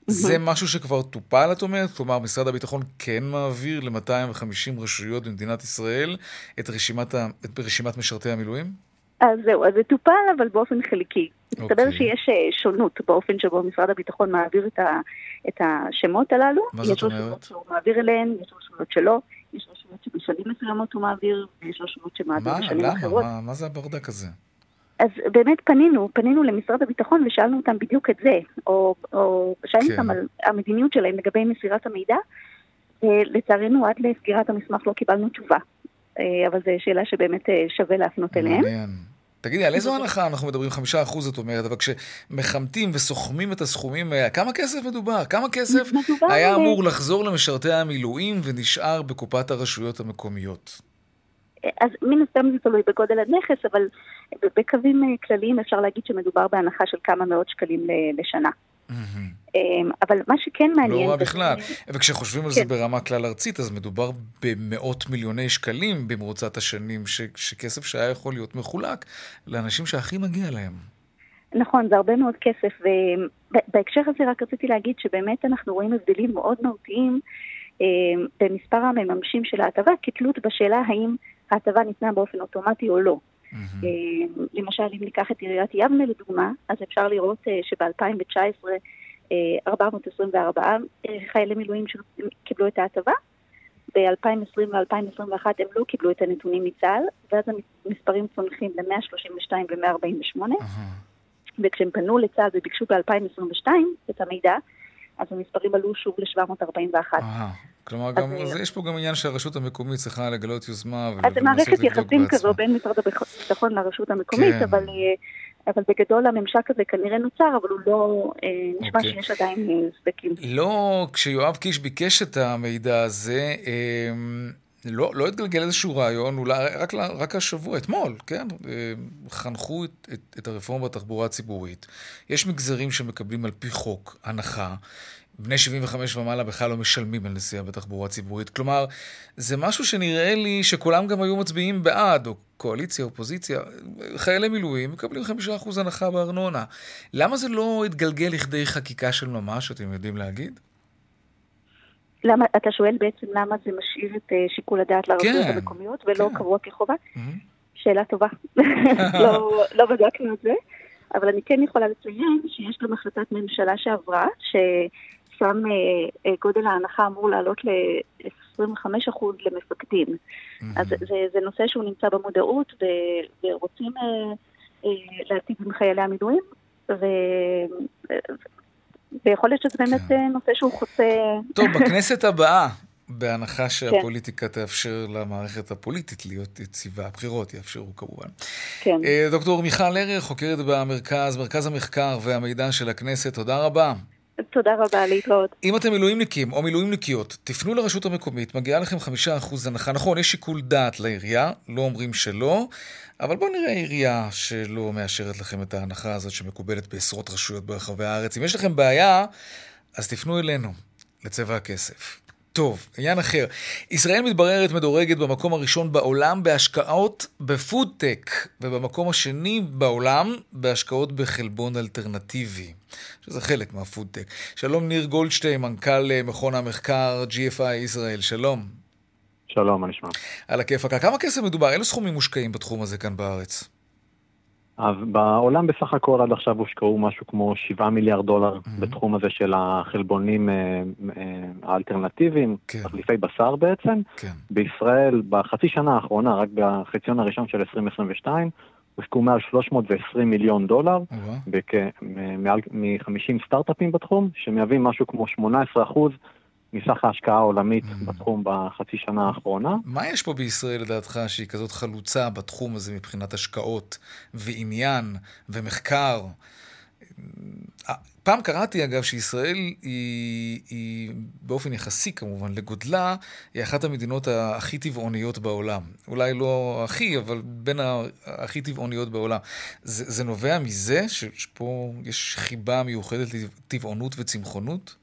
זה משהו שכבר טופל, את אומרת? כלומר, משרד הביטחון כן מעביר ל-250 רשויות במדינת ישראל את רשימת, ה... את רשימת משרתי המילואים?
אז זהו, אז זה טופל אבל באופן חלקי. מסתבר okay. אוקיי. שיש אה, שונות באופן שבו משרד הביטחון מעביר את, ה, את השמות הללו.
מה זאת אומרת?
יש רשויות שהוא מעביר אליהן, יש רשויות שלא, יש רשויות שבשנים מסוימות הוא מעביר, ויש רשויות שמעביר מה? בשנים
למה?
אחרות.
מה, מה זה הברדק הזה?
אז באמת פנינו, פנינו למשרד הביטחון ושאלנו אותם בדיוק את זה, או, או שאלנו כן. אותם על המדיניות שלהם לגבי מסירת המידע. לצערנו עד לסגירת המסמך לא קיבלנו תשובה. אה, אבל זו שאלה שבאמת אה, שווה להפנות אליהם. מעניין.
תגידי, על איזו הנחה אנחנו מדברים? חמישה אחוז, את אומרת, אבל כשמחמתים וסוכמים את הסכומים, אה, כמה כסף מדובר? כמה כסף היה אמור לחזור למשרתי המילואים ונשאר בקופת הרשויות המקומיות?
אז מן הסתם זה תלוי בגודל הנכס, אבל בקווים כלליים אפשר להגיד שמדובר בהנחה של כמה מאות שקלים לשנה. אמ, אבל מה שכן מעניין...
לא רע בכלל. וכשחושבים על זה כן. ברמה כלל ארצית, אז מדובר במאות מיליוני שקלים במרוצת השנים, שכסף שהיה יכול להיות מחולק לאנשים שהכי מגיע להם.
נכון, זה הרבה מאוד כסף, ובהקשר הזה רק רציתי להגיד שבאמת אנחנו רואים הבדלים מאוד מהותיים אמ, במספר המממשים של ההטבה, כתלות בשאלה האם ההטבה ניתנה באופן אוטומטי או לא. Mm-hmm. למשל, אם ניקח את עיריית יבנה לדוגמה, אז אפשר לראות אה, שב-2019 424 אה, חיילי מילואים שקיבלו את ההטבה. ב-2020 ו-2021 הם לא קיבלו את הנתונים מצה"ל, ואז המספרים צונחים ל-132 ו-148. וכשהם פנו לצה"ל וביקשו ב-2022 את המידע, אז המספרים עלו שוב ל-741.
כלומר, גם, אז יש פה גם עניין שהרשות המקומית צריכה לגלות יוזמה
אז זה מערכת יחסים כזו בין משרד הביטחון לרשות המקומית, כן. אבל, אה, אבל בגדול הממשק הזה כנראה נוצר, אבל הוא לא, אה, נשמע אוקיי. שיש עדיין אה, סדקים.
לא, כשיואב קיש ביקש את המידע הזה, לא, לא התגלגל איזשהו רעיון, אולי רק, רק השבוע, אתמול, כן? חנכו את, את, את הרפורמה בתחבורה הציבורית. יש מגזרים שמקבלים על פי חוק הנחה. בני 75 ומעלה בכלל לא משלמים על נסיעה בתחבורה ציבורית. כלומר, זה משהו שנראה לי שכולם גם היו מצביעים בעד, או קואליציה, אופוזיציה. חיילי מילואים מקבלים 5% הנחה בארנונה. למה זה לא התגלגל לכדי חקיקה של ממש, אתם יודעים להגיד?
למה, אתה שואל בעצם למה זה משאיר את uh, שיקול הדעת לרשויות כן, המקומיות ולא כן. קבוע כחובה? Mm-hmm. שאלה טובה. לא, לא בדקנו את זה, אבל אני כן יכולה לציין שיש גם החלטת ממשלה שעברה, שם uh, uh, גודל ההנחה אמור לעלות ל-25% למפקדים. Mm-hmm. אז זה, זה נושא שהוא נמצא במודעות, ו, ורוצים uh, uh, להטיב עם חיילי המילואים, ו... ויכול להיות שזה באמת כן. נושא שהוא חוצה...
טוב, בכנסת הבאה, בהנחה כן. שהפוליטיקה כן. תאפשר למערכת הפוליטית להיות יציבה, הבחירות יאפשרו כמובן.
כן.
דוקטור מיכל ערך, חוקרת במרכז, מרכז המחקר והמידע של הכנסת, תודה רבה.
תודה רבה, להתראות.
אם אתם מילואימניקים או מילואימניקיות, תפנו לרשות המקומית, מגיעה לכם חמישה אחוז הנחה. נכון, יש שיקול דעת לעירייה, לא אומרים שלא, אבל בואו נראה עירייה שלא מאשרת לכם את ההנחה הזאת שמקובלת בעשרות רשויות ברחבי הארץ. אם יש לכם בעיה, אז תפנו אלינו, לצבע הכסף. טוב, עניין אחר. ישראל מתבררת מדורגת במקום הראשון בעולם בהשקעות בפודטק, ובמקום השני בעולם בהשקעות בחלבון אלטרנטיבי, שזה חלק מהפודטק. שלום ניר גולדשטיין, מנכ"ל אה, מכון המחקר GFI ישראל, שלום.
שלום, מה נשמע?
על הכיפאק. כמה כסף מדובר? אילו סכומים מושקעים בתחום הזה כאן בארץ?
אז בעולם בסך הכל עד עכשיו הושקעו משהו כמו 7 מיליארד דולר mm-hmm. בתחום הזה של החלבונים אה, אה, האלטרנטיביים, כן. תחליפי בשר בעצם.
כן.
בישראל בחצי שנה האחרונה, רק בחציון הראשון של 2022, הושקעו מעל 320 מיליון דולר, מ-50 סטארט-אפים בתחום, שמהווים משהו כמו 18 אחוז מסך ההשקעה העולמית mm. בתחום בחצי שנה האחרונה.
מה יש פה בישראל לדעתך שהיא כזאת חלוצה בתחום הזה מבחינת השקעות ועניין ומחקר? פעם קראתי אגב שישראל היא, היא באופן יחסי כמובן לגודלה, היא אחת המדינות הכי טבעוניות בעולם. אולי לא הכי, אבל בין הכי טבעוניות בעולם. זה, זה נובע מזה שפה יש חיבה מיוחדת לטבעונות וצמחונות?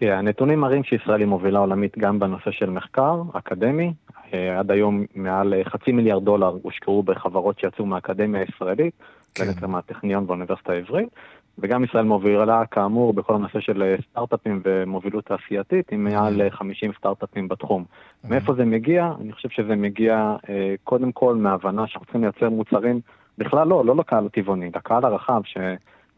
תראה, הנתונים מראים שישראל היא מובילה עולמית גם בנושא של מחקר אקדמי. אה, עד היום מעל אה, חצי מיליארד דולר הושקעו בחברות שיצאו מהאקדמיה הישראלית, כן. בין מהטכניון והאוניברסיטה העברית, וגם ישראל מובילה כאמור בכל הנושא של אה, סטארט-אפים ומובילות תעשייתית, עם מעל 50 סטארט-אפים בתחום. מאיפה זה מגיע? אני חושב שזה מגיע קודם כל מההבנה שאנחנו צריכים לייצר מוצרים, בכלל לא, לא לקהל הטבעוני, לקהל הרחב, ש...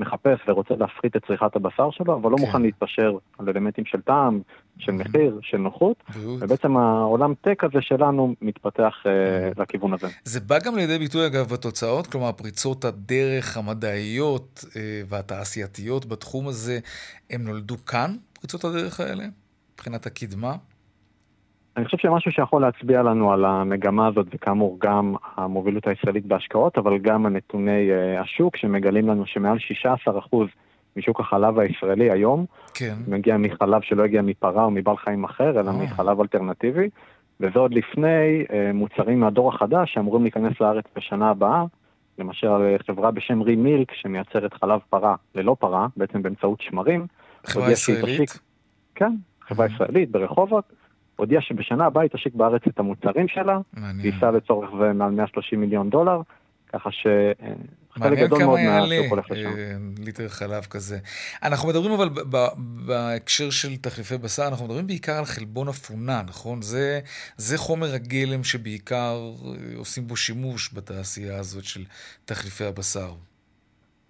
מחפש ורוצה להפחית את צריכת הבשר שלו, אבל לא כן. מוכן להתפשר על אלמנטים של טעם, של מחיר, של נוחות, ובעצם העולם טק הזה שלנו מתפתח uh, לכיוון הזה.
זה בא גם לידי ביטוי אגב בתוצאות, כלומר פריצות הדרך המדעיות uh, והתעשייתיות בתחום הזה, הם נולדו כאן, פריצות הדרך האלה, מבחינת הקדמה?
אני חושב שמשהו שיכול להצביע לנו על המגמה הזאת, וכאמור גם המובילות הישראלית בהשקעות, אבל גם הנתוני uh, השוק שמגלים לנו שמעל 16% משוק החלב הישראלי היום,
כן.
מגיע מחלב שלא הגיע מפרה או מבעל חיים אחר, אלא oh. מחלב אלטרנטיבי, וזה עוד לפני uh, מוצרים מהדור החדש שאמורים להיכנס לארץ בשנה הבאה, למשל אה, חברה בשם רי מילק שמייצרת חלב פרה ללא פרה, בעצם באמצעות שמרים.
חברה ישראלית?
כן, חברה. ישראלית ברחובות. הודיעה שבשנה הבאה היא תשיק בארץ את המוצרים שלה, וייסע לצורך זה מעל 130 מיליון דולר, ככה שחלק גדול מאוד מהשוק הולך לשם. מעניין
כמה יעלה ליטר חלב כזה. אנחנו מדברים אבל בהקשר של תחליפי בשר, אנחנו מדברים בעיקר על חלבון אפונה, נכון? זה, זה חומר הגלם שבעיקר אה, עושים בו שימוש בתעשייה הזאת של תחליפי הבשר.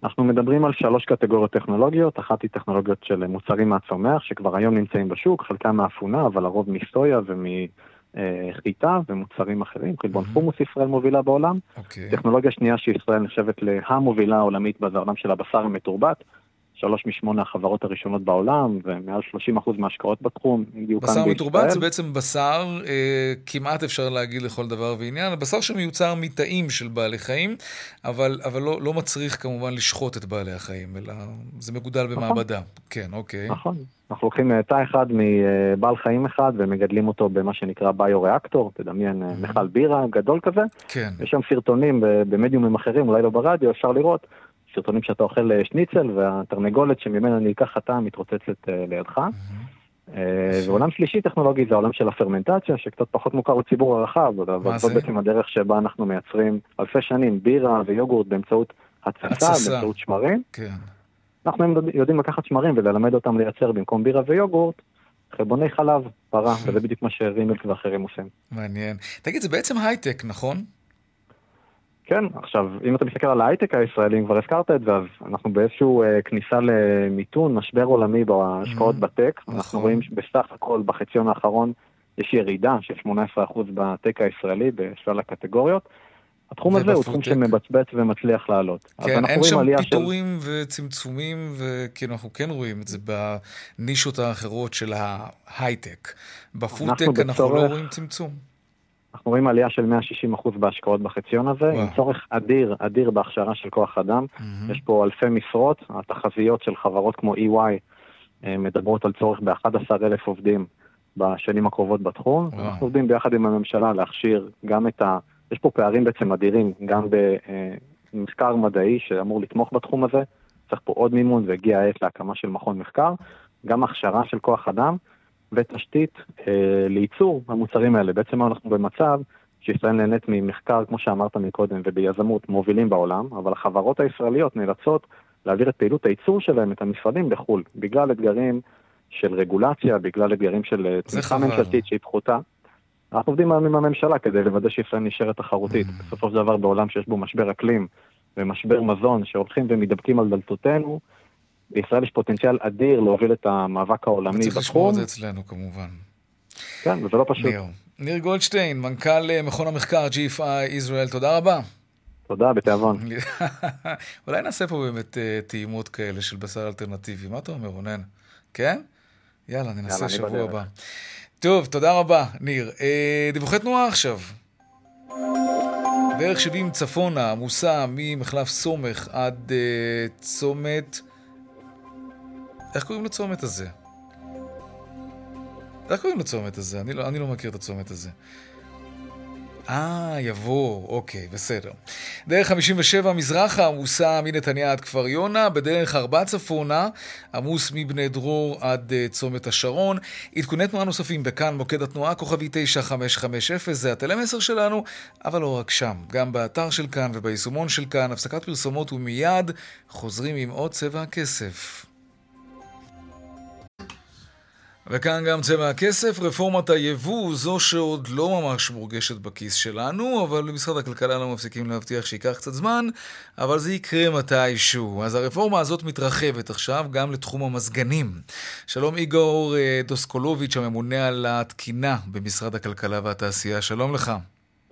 אנחנו מדברים על שלוש קטגוריות טכנולוגיות, אחת היא טכנולוגיות של מוצרים מהצומח, שכבר היום נמצאים בשוק, חלקם מאפונה, אבל הרוב מסויה ומחיטה ומוצרים אחרים, חלבון mm-hmm. חומוס ישראל מובילה בעולם.
Okay. אוקיי.
טכנולוגיה שנייה שישראל נחשבת להמובילה העולמית בעולם של הבשר המתורבת, שלוש משמונה החברות הראשונות בעולם, ומעל 30% מההשקעות בתחום הגיעו כאן
בישראל. בשר מתורבת זה בעצם בשר, אה, כמעט אפשר להגיד לכל דבר ועניין, בשר שמיוצר מתאים של בעלי חיים, אבל, אבל לא, לא מצריך כמובן לשחוט את בעלי החיים, אלא זה מגודל נכון. במעבדה. כן, אוקיי.
נכון. אנחנו לוקחים אה, תא אחד מבעל חיים אחד ומגדלים אותו במה שנקרא ביו-ריאקטור, תדמיין mm-hmm. מכל בירה גדול כזה.
כן.
יש שם סרטונים במדיומים אחרים, אולי לא ברדיו, אפשר לראות. סרטונים שאתה אוכל אה, שניצל והתרנגולת שממנה נלקח התא מתרוצצת לידך. Mm-hmm. ועולם שלישי טכנולוגי זה העולם של הפרמנטציה, שקצת פחות מוכר לציבור הרחב, אבל זאת בעצם הדרך שבה אנחנו מייצרים אלפי שנים בירה ויוגורט באמצעות התססה, באמצעות שמרים.
כן.
אנחנו יודעים לקחת שמרים וללמד אותם לייצר במקום בירה ויוגורט, חלבוני חלב, פרה, וזה בדיוק מה שרימלק ואחרים עושים.
מעניין. תגיד, זה בעצם הייטק, נכון?
כן, עכשיו, אם אתה מסתכל על ההייטק הישראלי, אם כבר הזכרת את זה, אז אנחנו באיזשהו אה, כניסה למיתון, משבר עולמי בהשקעות mm-hmm. בטק. נכון. אנחנו רואים שבסך הכל בחציון האחרון יש ירידה של 18% בטק הישראלי בשלל הקטגוריות. התחום הזה הוא תחום שמבצבץ ומצליח לעלות.
כן, אין שם פיטורים של... וצמצומים, וכאילו אנחנו כן רואים את זה בנישות האחרות של ההייטק. בפודטק אנחנו, אנחנו בצורך... לא רואים צמצום.
אנחנו רואים עלייה של 160% בהשקעות בחציון הזה, וואו. עם צורך אדיר, אדיר בהכשרה של כוח אדם. Mm-hmm. יש פה אלפי משרות, התחזיות של חברות כמו EY אה, מדברות על צורך ב-11,000 עובדים בשנים הקרובות בתחום. וואו. אנחנו עובדים ביחד עם הממשלה להכשיר גם את ה... יש פה פערים בעצם אדירים, גם במחקר מדעי שאמור לתמוך בתחום הזה, צריך פה עוד מימון והגיעה העת להקמה של מכון מחקר, גם הכשרה של כוח אדם ותשתית אה, לייצור המוצרים האלה. בעצם אנחנו במצב שישראל נהנית ממחקר, כמו שאמרת מקודם, וביזמות מובילים בעולם, אבל החברות הישראליות נאלצות להעביר את פעילות הייצור שלהם, את המשרדים, לחו"ל, בגלל אתגרים של רגולציה, בגלל אתגרים של אה, תמיכה ממשלתית שהיא פחותה. אנחנו עובדים עם הממשלה כדי לוודא שישראל נשארת תחרותית. Mm. בסופו של דבר בעולם שיש בו משבר אקלים ומשבר מזון שהולכים ומתדפקים על דלתותינו, בישראל יש פוטנציאל אדיר להוביל את המאבק העולמי בתחום.
וצריך לשמור את זה אצלנו כמובן.
כן, וזה לא פשוט.
ניר. ניר גולדשטיין, מנכ"ל אה, מכון המחקר GFI ישראל, תודה רבה.
תודה, בתיאבון.
אולי נעשה פה באמת אה, טעימות כאלה של בשר אלטרנטיבי. מה אתה אומר, רונן? כן? יאללה, ננסה שבוע הבא. טוב, תודה רבה, ניר. אה, דיווחי תנועה עכשיו. בערך 70 צפונה, עמוסה ממחלף סומך עד אה, צומת... איך קוראים לצומת הזה? איך קוראים לצומת הזה? אני לא, אני לא מכיר את הצומת הזה. אה, יבוא, אוקיי, בסדר. דרך 57 מזרחה עמוסה מנתניה עד כפר יונה, בדרך 4 צפונה עמוס מבני דרור עד uh, צומת השרון. עדכוני תנועה נוספים בכאן, מוקד התנועה, כוכבי 9550, זה הטלמסר שלנו, אבל לא רק שם, גם באתר של כאן וביישומון של כאן, הפסקת פרסומות ומיד חוזרים עם עוד צבע הכסף. וכאן גם צבע הכסף, רפורמת היבוא, זו שעוד לא ממש מורגשת בכיס שלנו, אבל במשרד הכלכלה לא מפסיקים להבטיח שייקח קצת זמן, אבל זה יקרה מתישהו. אז הרפורמה הזאת מתרחבת עכשיו גם לתחום המזגנים. שלום איגור אה, דוסקולוביץ', הממונה על התקינה במשרד הכלכלה והתעשייה, שלום לך.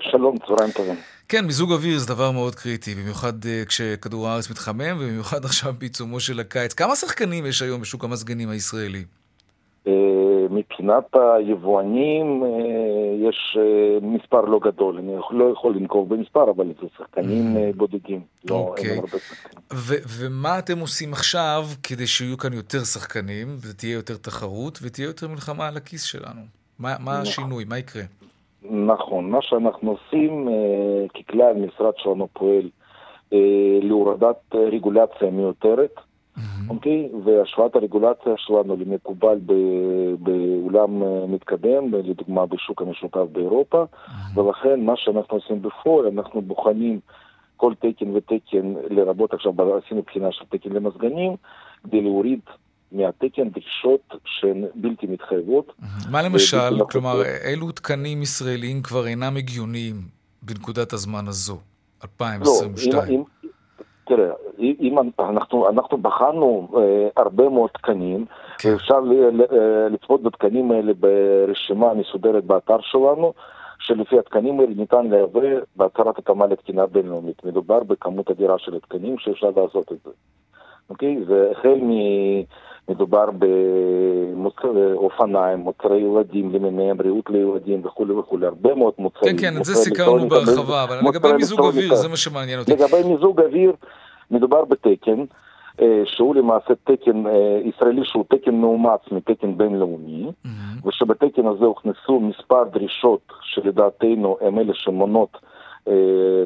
שלום, צהריים טובים.
כן, מיזוג אוויר זה דבר מאוד קריטי, במיוחד uh, כשכדור הארץ מתחמם, ובמיוחד עכשיו בעיצומו של הקיץ. כמה שחקנים יש היום בשוק המזגנים הישראלי?
אה, מבחינת היבואנים אה, יש אה, מספר לא גדול, אני לא יכול לנקוב במספר, אבל זה שחקנים mm. בודדים. לא,
אוקיי. ומה אתם עושים עכשיו כדי שיהיו כאן יותר שחקנים, ותהיה יותר תחרות, ותהיה יותר מלחמה על הכיס שלנו? מה, מה. השינוי? מה יקרה?
נכון, מה שאנחנו עושים, ככלל משרד שלנו פועל להורדת רגולציה מיותרת. אוקיי? והשוואת הרגולציה שלנו למקובל בעולם אה, מתקדם, לדוגמה בשוק המשותף באירופה, ולכן מה שאנחנו עושים בפועל, אנחנו בוחנים כל תקן ותקן, לרבות עכשיו עשינו בחינה של תקן למזגנים, כדי להוריד מהתקן דרישות שהן בלתי מתחייבות.
מה למשל, כלומר, אילו תקנים ישראליים כבר אינם הגיוניים בנקודת הזמן הזו, 2022? לא, אם,
תראה, אם אנחנו, אנחנו בחנו אה, הרבה מאוד תקנים, כן. ואפשר אה, לצפות בתקנים האלה ברשימה מסודרת באתר שלנו, שלפי התקנים האלה ניתן לייבא בהצהרת התאמה לתקינה בינלאומית. מדובר בכמות אדירה של התקנים שאפשר לעשות את זה. אוקיי? והחל מ... מדובר באופניים, מוצרי ילדים למיניהם, בריאות לילדים וכולי וכולי, הרבה מאוד מוצרים.
כן, כן, את זה סיכרנו בהרחבה, אבל לגבי מיזוג אוויר, זה מה שמעניין אותי.
לגבי מיזוג אוויר, מדובר בתקן, אה, שהוא למעשה תקן אה, ישראלי שהוא תקן מאומץ מתקן בינלאומי, mm-hmm. ושבתקן הזה הוכנסו מספר דרישות שלדעתנו הם אלה שמונות אה,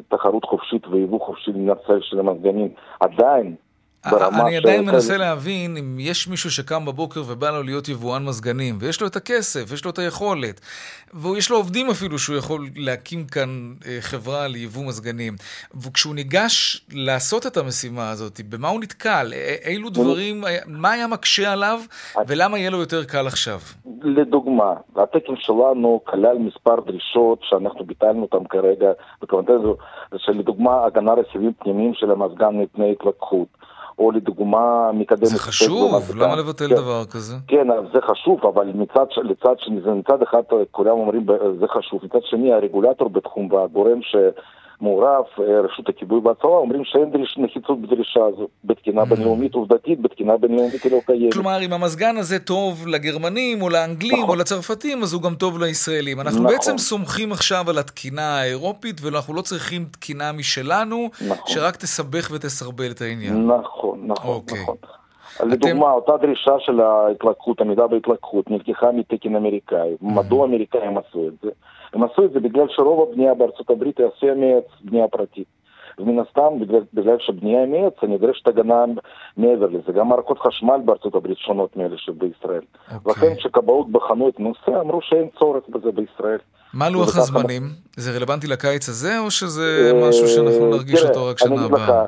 תחרות חופשית ויבוא חופשי למדינת ישראל של המזגנים. עדיין
אני עדיין מנסה להבין אם יש מישהו שקם בבוקר ובא לו להיות יבואן מזגנים, ויש לו את הכסף, יש לו את היכולת, ויש לו עובדים אפילו שהוא יכול להקים כאן אה, חברה ליבוא מזגנים. וכשהוא ניגש לעשות את המשימה הזאת, במה הוא נתקל? אילו דברים, מה היה מקשה עליו, ולמה יהיה לו יותר קל עכשיו?
לדוגמה, התקן שלנו כלל מספר דרישות שאנחנו ביטלנו אותן כרגע, בכוונתנו, שלדוגמה הגנה רכיבים פנימיים של המזגן מפני התלקחות. או לדוגמה מקדם...
זה חשוב, למה לבטל כן, דבר כזה?
כן, זה חשוב, אבל מצד, לצד מצד אחד כולם אומרים זה חשוב, מצד שני הרגולטור בתחום והגורם ש... מעורב, אה, רשות הכיבוי והצבא, אומרים שאין נחיצות בדרישה הזו. בתקינה mm. בינלאומית עובדתית, בתקינה בינלאומית היא לא קיימת.
כלומר, אם המזגן הזה טוב לגרמנים, או לאנגלים, נכון. או לצרפתים, אז הוא גם טוב לישראלים. אנחנו נכון. בעצם סומכים עכשיו על התקינה האירופית, ואנחנו לא צריכים תקינה משלנו, נכון. שרק תסבך ותסרבל את העניין.
נכון, נכון, אוקיי. נכון. אתם... לדוגמה, אותה דרישה של ההתלקחות, עמידה בהתלקחות, נלקחה מתקן אמריקאי. מדוע האמריקאים עשו את זה? הם עשו את זה בגלל שרוב הבנייה בארצות הברית היא עשויה מעץ, בנייה פרטית. ומן הסתם, בגלל, בגלל שבנייה מעץ, נדרשת הגנה מעבר לזה. גם מערכות חשמל בארצות הברית שונות מאלה שבישראל. Okay. אוקיי. לכן כשכבאות בחנו את הנושא, אמרו שאין צורך בזה בישראל.
מה לוח הזמנים? זה רלוונטי לקיץ הזה, או שזה משהו שאנחנו נרגיש תראה, אותו רק שנה הבאה?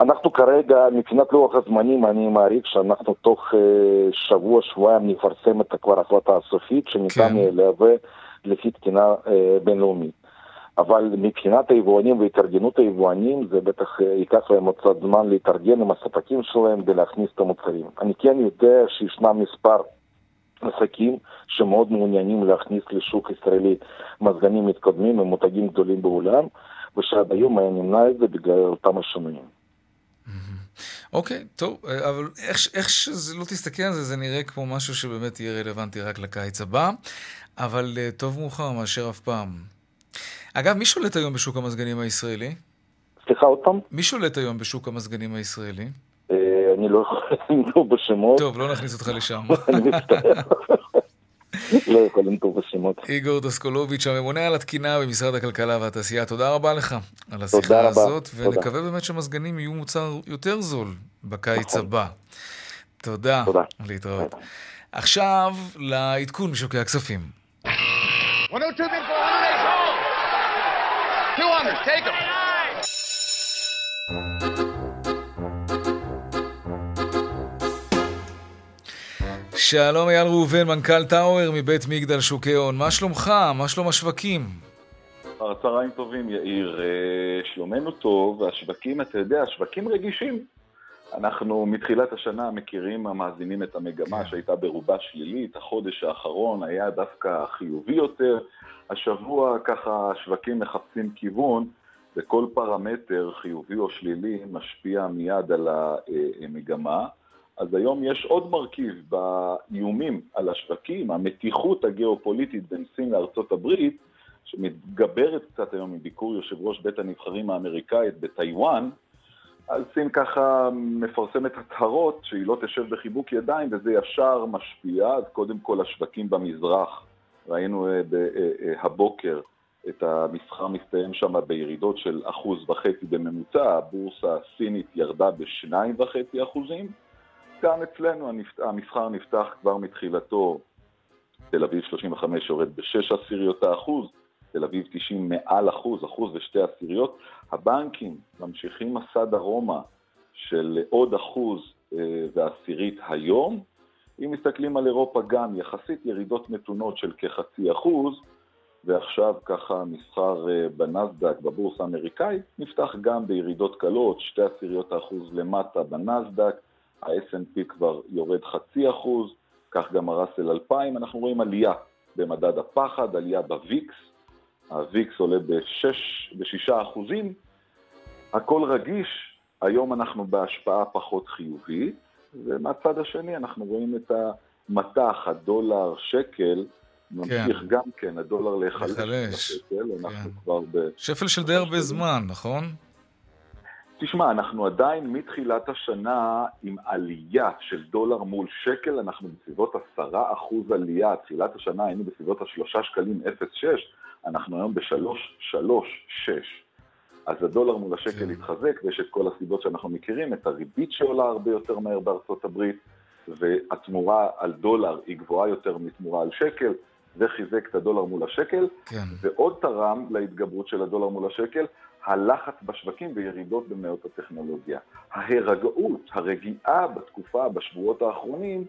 אנחנו כרגע, מבחינת לוח הזמנים, אני מעריך שאנחנו תוך שבוע, שבועיים נפרסם את כבר ההחלטה הסופית, שניתן כן. להווה לפי תקינה אה, בינלאומית. אבל מבחינת היבואנים והתארגנות היבואנים, זה בטח אה, ייקח להם עוד קצת זמן להתארגן עם הספקים שלהם ולהכניס את המוצרים. אני כן יודע שישנם מספר עסקים שמאוד מעוניינים להכניס לשוק ישראלי מזגנים מתקדמים ומותגים גדולים בעולם, ושעד היום היה נמנע את זה בגלל אותם השינויים.
אוקיי, okay, טוב, אה, אבל איך, איך שזה לא תסתכל על זה, זה נראה כמו משהו שבאמת יהיה רלוונטי רק לקיץ הבא. אבל uh, טוב מאוחר מאשר אף פעם. אגב, מי שולט היום בשוק המזגנים הישראלי?
סליחה, עוד פעם?
מי שולט היום בשוק המזגנים הישראלי?
אה, אני לא יכול לנקוב בשמות.
טוב, לא נכניס אותך לשם.
אני מצטער. לא יכול לנקוב בשמות.
איגור דסקולוביץ', הממונה על התקינה במשרד הכלכלה והתעשייה, תודה רבה לך על השיחה הזאת, ונקווה באמת שמזגנים יהיו מוצר יותר זול בקיץ נכון. הבא. תודה. תודה. להתראות. עכשיו לעדכון משוקי הכספים. 102 200, take them. שלום אייל ראובן, מנכ"ל טאואר מבית מגדל שוקי הון. מה שלומך? מה שלום השווקים?
צהריים טובים, יאיר. אה, שלומנו טוב, והשווקים, אתה יודע, השווקים רגישים. אנחנו מתחילת השנה מכירים המאזינים את המגמה כן. שהייתה ברובה שלילית, החודש האחרון היה דווקא חיובי יותר, השבוע ככה השווקים מחפשים כיוון וכל פרמטר חיובי או שלילי משפיע מיד על המגמה. אז היום יש עוד מרכיב באיומים על השווקים, המתיחות הגיאופוליטית בין סין לארצות הברית, שמתגברת קצת היום מביקור יושב ראש בית הנבחרים האמריקאית בטיוואן, אז סין ככה מפרסמת הצהרות שהיא לא תשב בחיבוק ידיים וזה ישר משפיע, אז קודם כל השווקים במזרח, ראינו אה, אה, אה, הבוקר את המסחר מסתיים שם בירידות של אחוז וחצי בממוצע, הבורסה הסינית ירדה בשניים וחצי אחוזים, גם אצלנו המסחר נפתח כבר מתחילתו, תל אביב 35 יורד בשש עשיריות האחוז, תל אביב 90 מעל אחוז, אחוז ושתי עשיריות. הבנקים ממשיכים מסע דרומה של עוד אחוז אה, ועשירית היום. אם מסתכלים על אירופה גם, יחסית ירידות מתונות של כחצי אחוז, ועכשיו ככה מסחר אה, בנסדק, בבורסה האמריקאית, נפתח גם בירידות קלות, שתי עשיריות האחוז למטה בנסדק, ה snp כבר יורד חצי אחוז, כך גם הראסל 2000, אנחנו רואים עלייה במדד הפחד, עלייה בוויקס, הוויקס עולה ב-6 אחוזים, הכל רגיש, היום אנחנו בהשפעה פחות חיובית, ומהצד השני אנחנו רואים את המטח, הדולר, שקל, ממשיך כן. גם כן, הדולר להיחלש. להיחלש.
אנחנו כן. כבר ב... שפל של די הרבה זמן, נכון?
תשמע, אנחנו עדיין מתחילת השנה עם עלייה של דולר מול שקל, אנחנו בסביבות עשרה אחוז עלייה, תחילת השנה היינו בסביבות השלושה שקלים 0.6, אנחנו היום בשלוש, שלוש, שש. אז הדולר מול השקל כן. התחזק, ויש את כל הסיבות שאנחנו מכירים, את הריבית שעולה הרבה יותר מהר בארצות הברית, והתמורה על דולר היא גבוהה יותר מתמורה על שקל, זה חיזק את הדולר מול השקל, כן. ועוד תרם להתגברות של הדולר מול השקל, הלחץ בשווקים וירידות במניות הטכנולוגיה. ההירגעות, הרגיעה בתקופה, בשבועות האחרונים,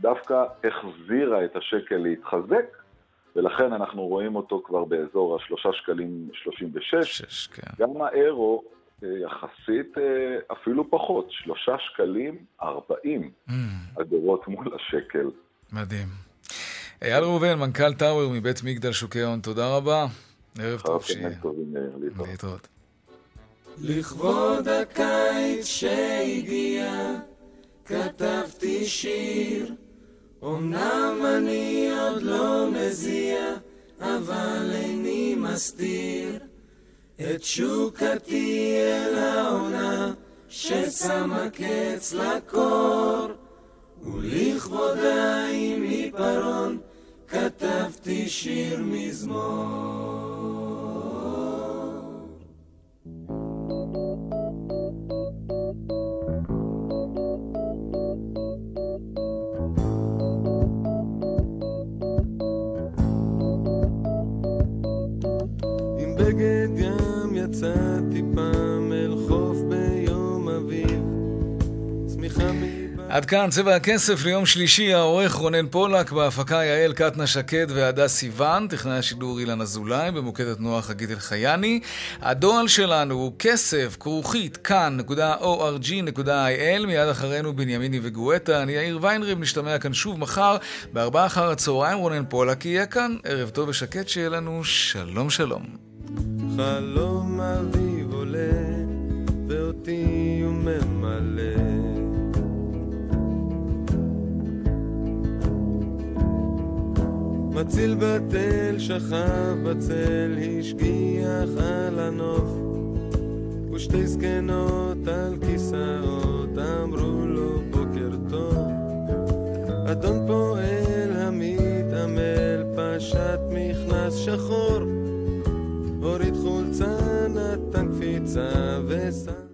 דווקא החזירה את השקל להתחזק, ולכן אנחנו רואים אותו כבר באזור השלושה שקלים שלושים ושש. כן. גם האירו אה, יחסית אה, אפילו פחות, שלושה שקלים ארבעים mm. אגורות מול השקל.
מדהים. אייל ראובן, מנכ"ל טאוור מבית מגדל שוקי ההון, תודה רבה. ערב טוב שיהיה. להתראות. לכבוד הקיץ שהגיע, כתבתי שיר. אמנם אני עוד לא מזיע, אבל איני מסתיר את שוקתי אל העונה, ששמה קץ לקור. ולכבודה עם עיפרון, כתבתי שיר מזמור. עד כאן צבע הכסף ליום שלישי, העורך רונן פולק, בהפקה יעל קטנה שקד והדס סיוון, טכנאי השידור אילן אזולאי, במוקד התנועה חגית אלחייני. הדואל שלנו הוא כסף, כרוכית, כאן.org.il, מיד אחרינו בנימיני וגואטה. אני יאיר ויינריב, נשתמע כאן שוב מחר, בארבעה אחר הצהריים, רונן פולק יהיה כאן. ערב טוב ושקט שיהיה לנו, שלום שלום. חלום אביב עולה, ואותי הוא ממלא. אציל בתל שכב בצל, השגיח על הנוף, ושתי זקנות על כיסאות
אמרו לו בוקר טוב. אדון פועל המתעמל פשט מכנס שחור, הוריד חולצה, נתן קפיצה ושם.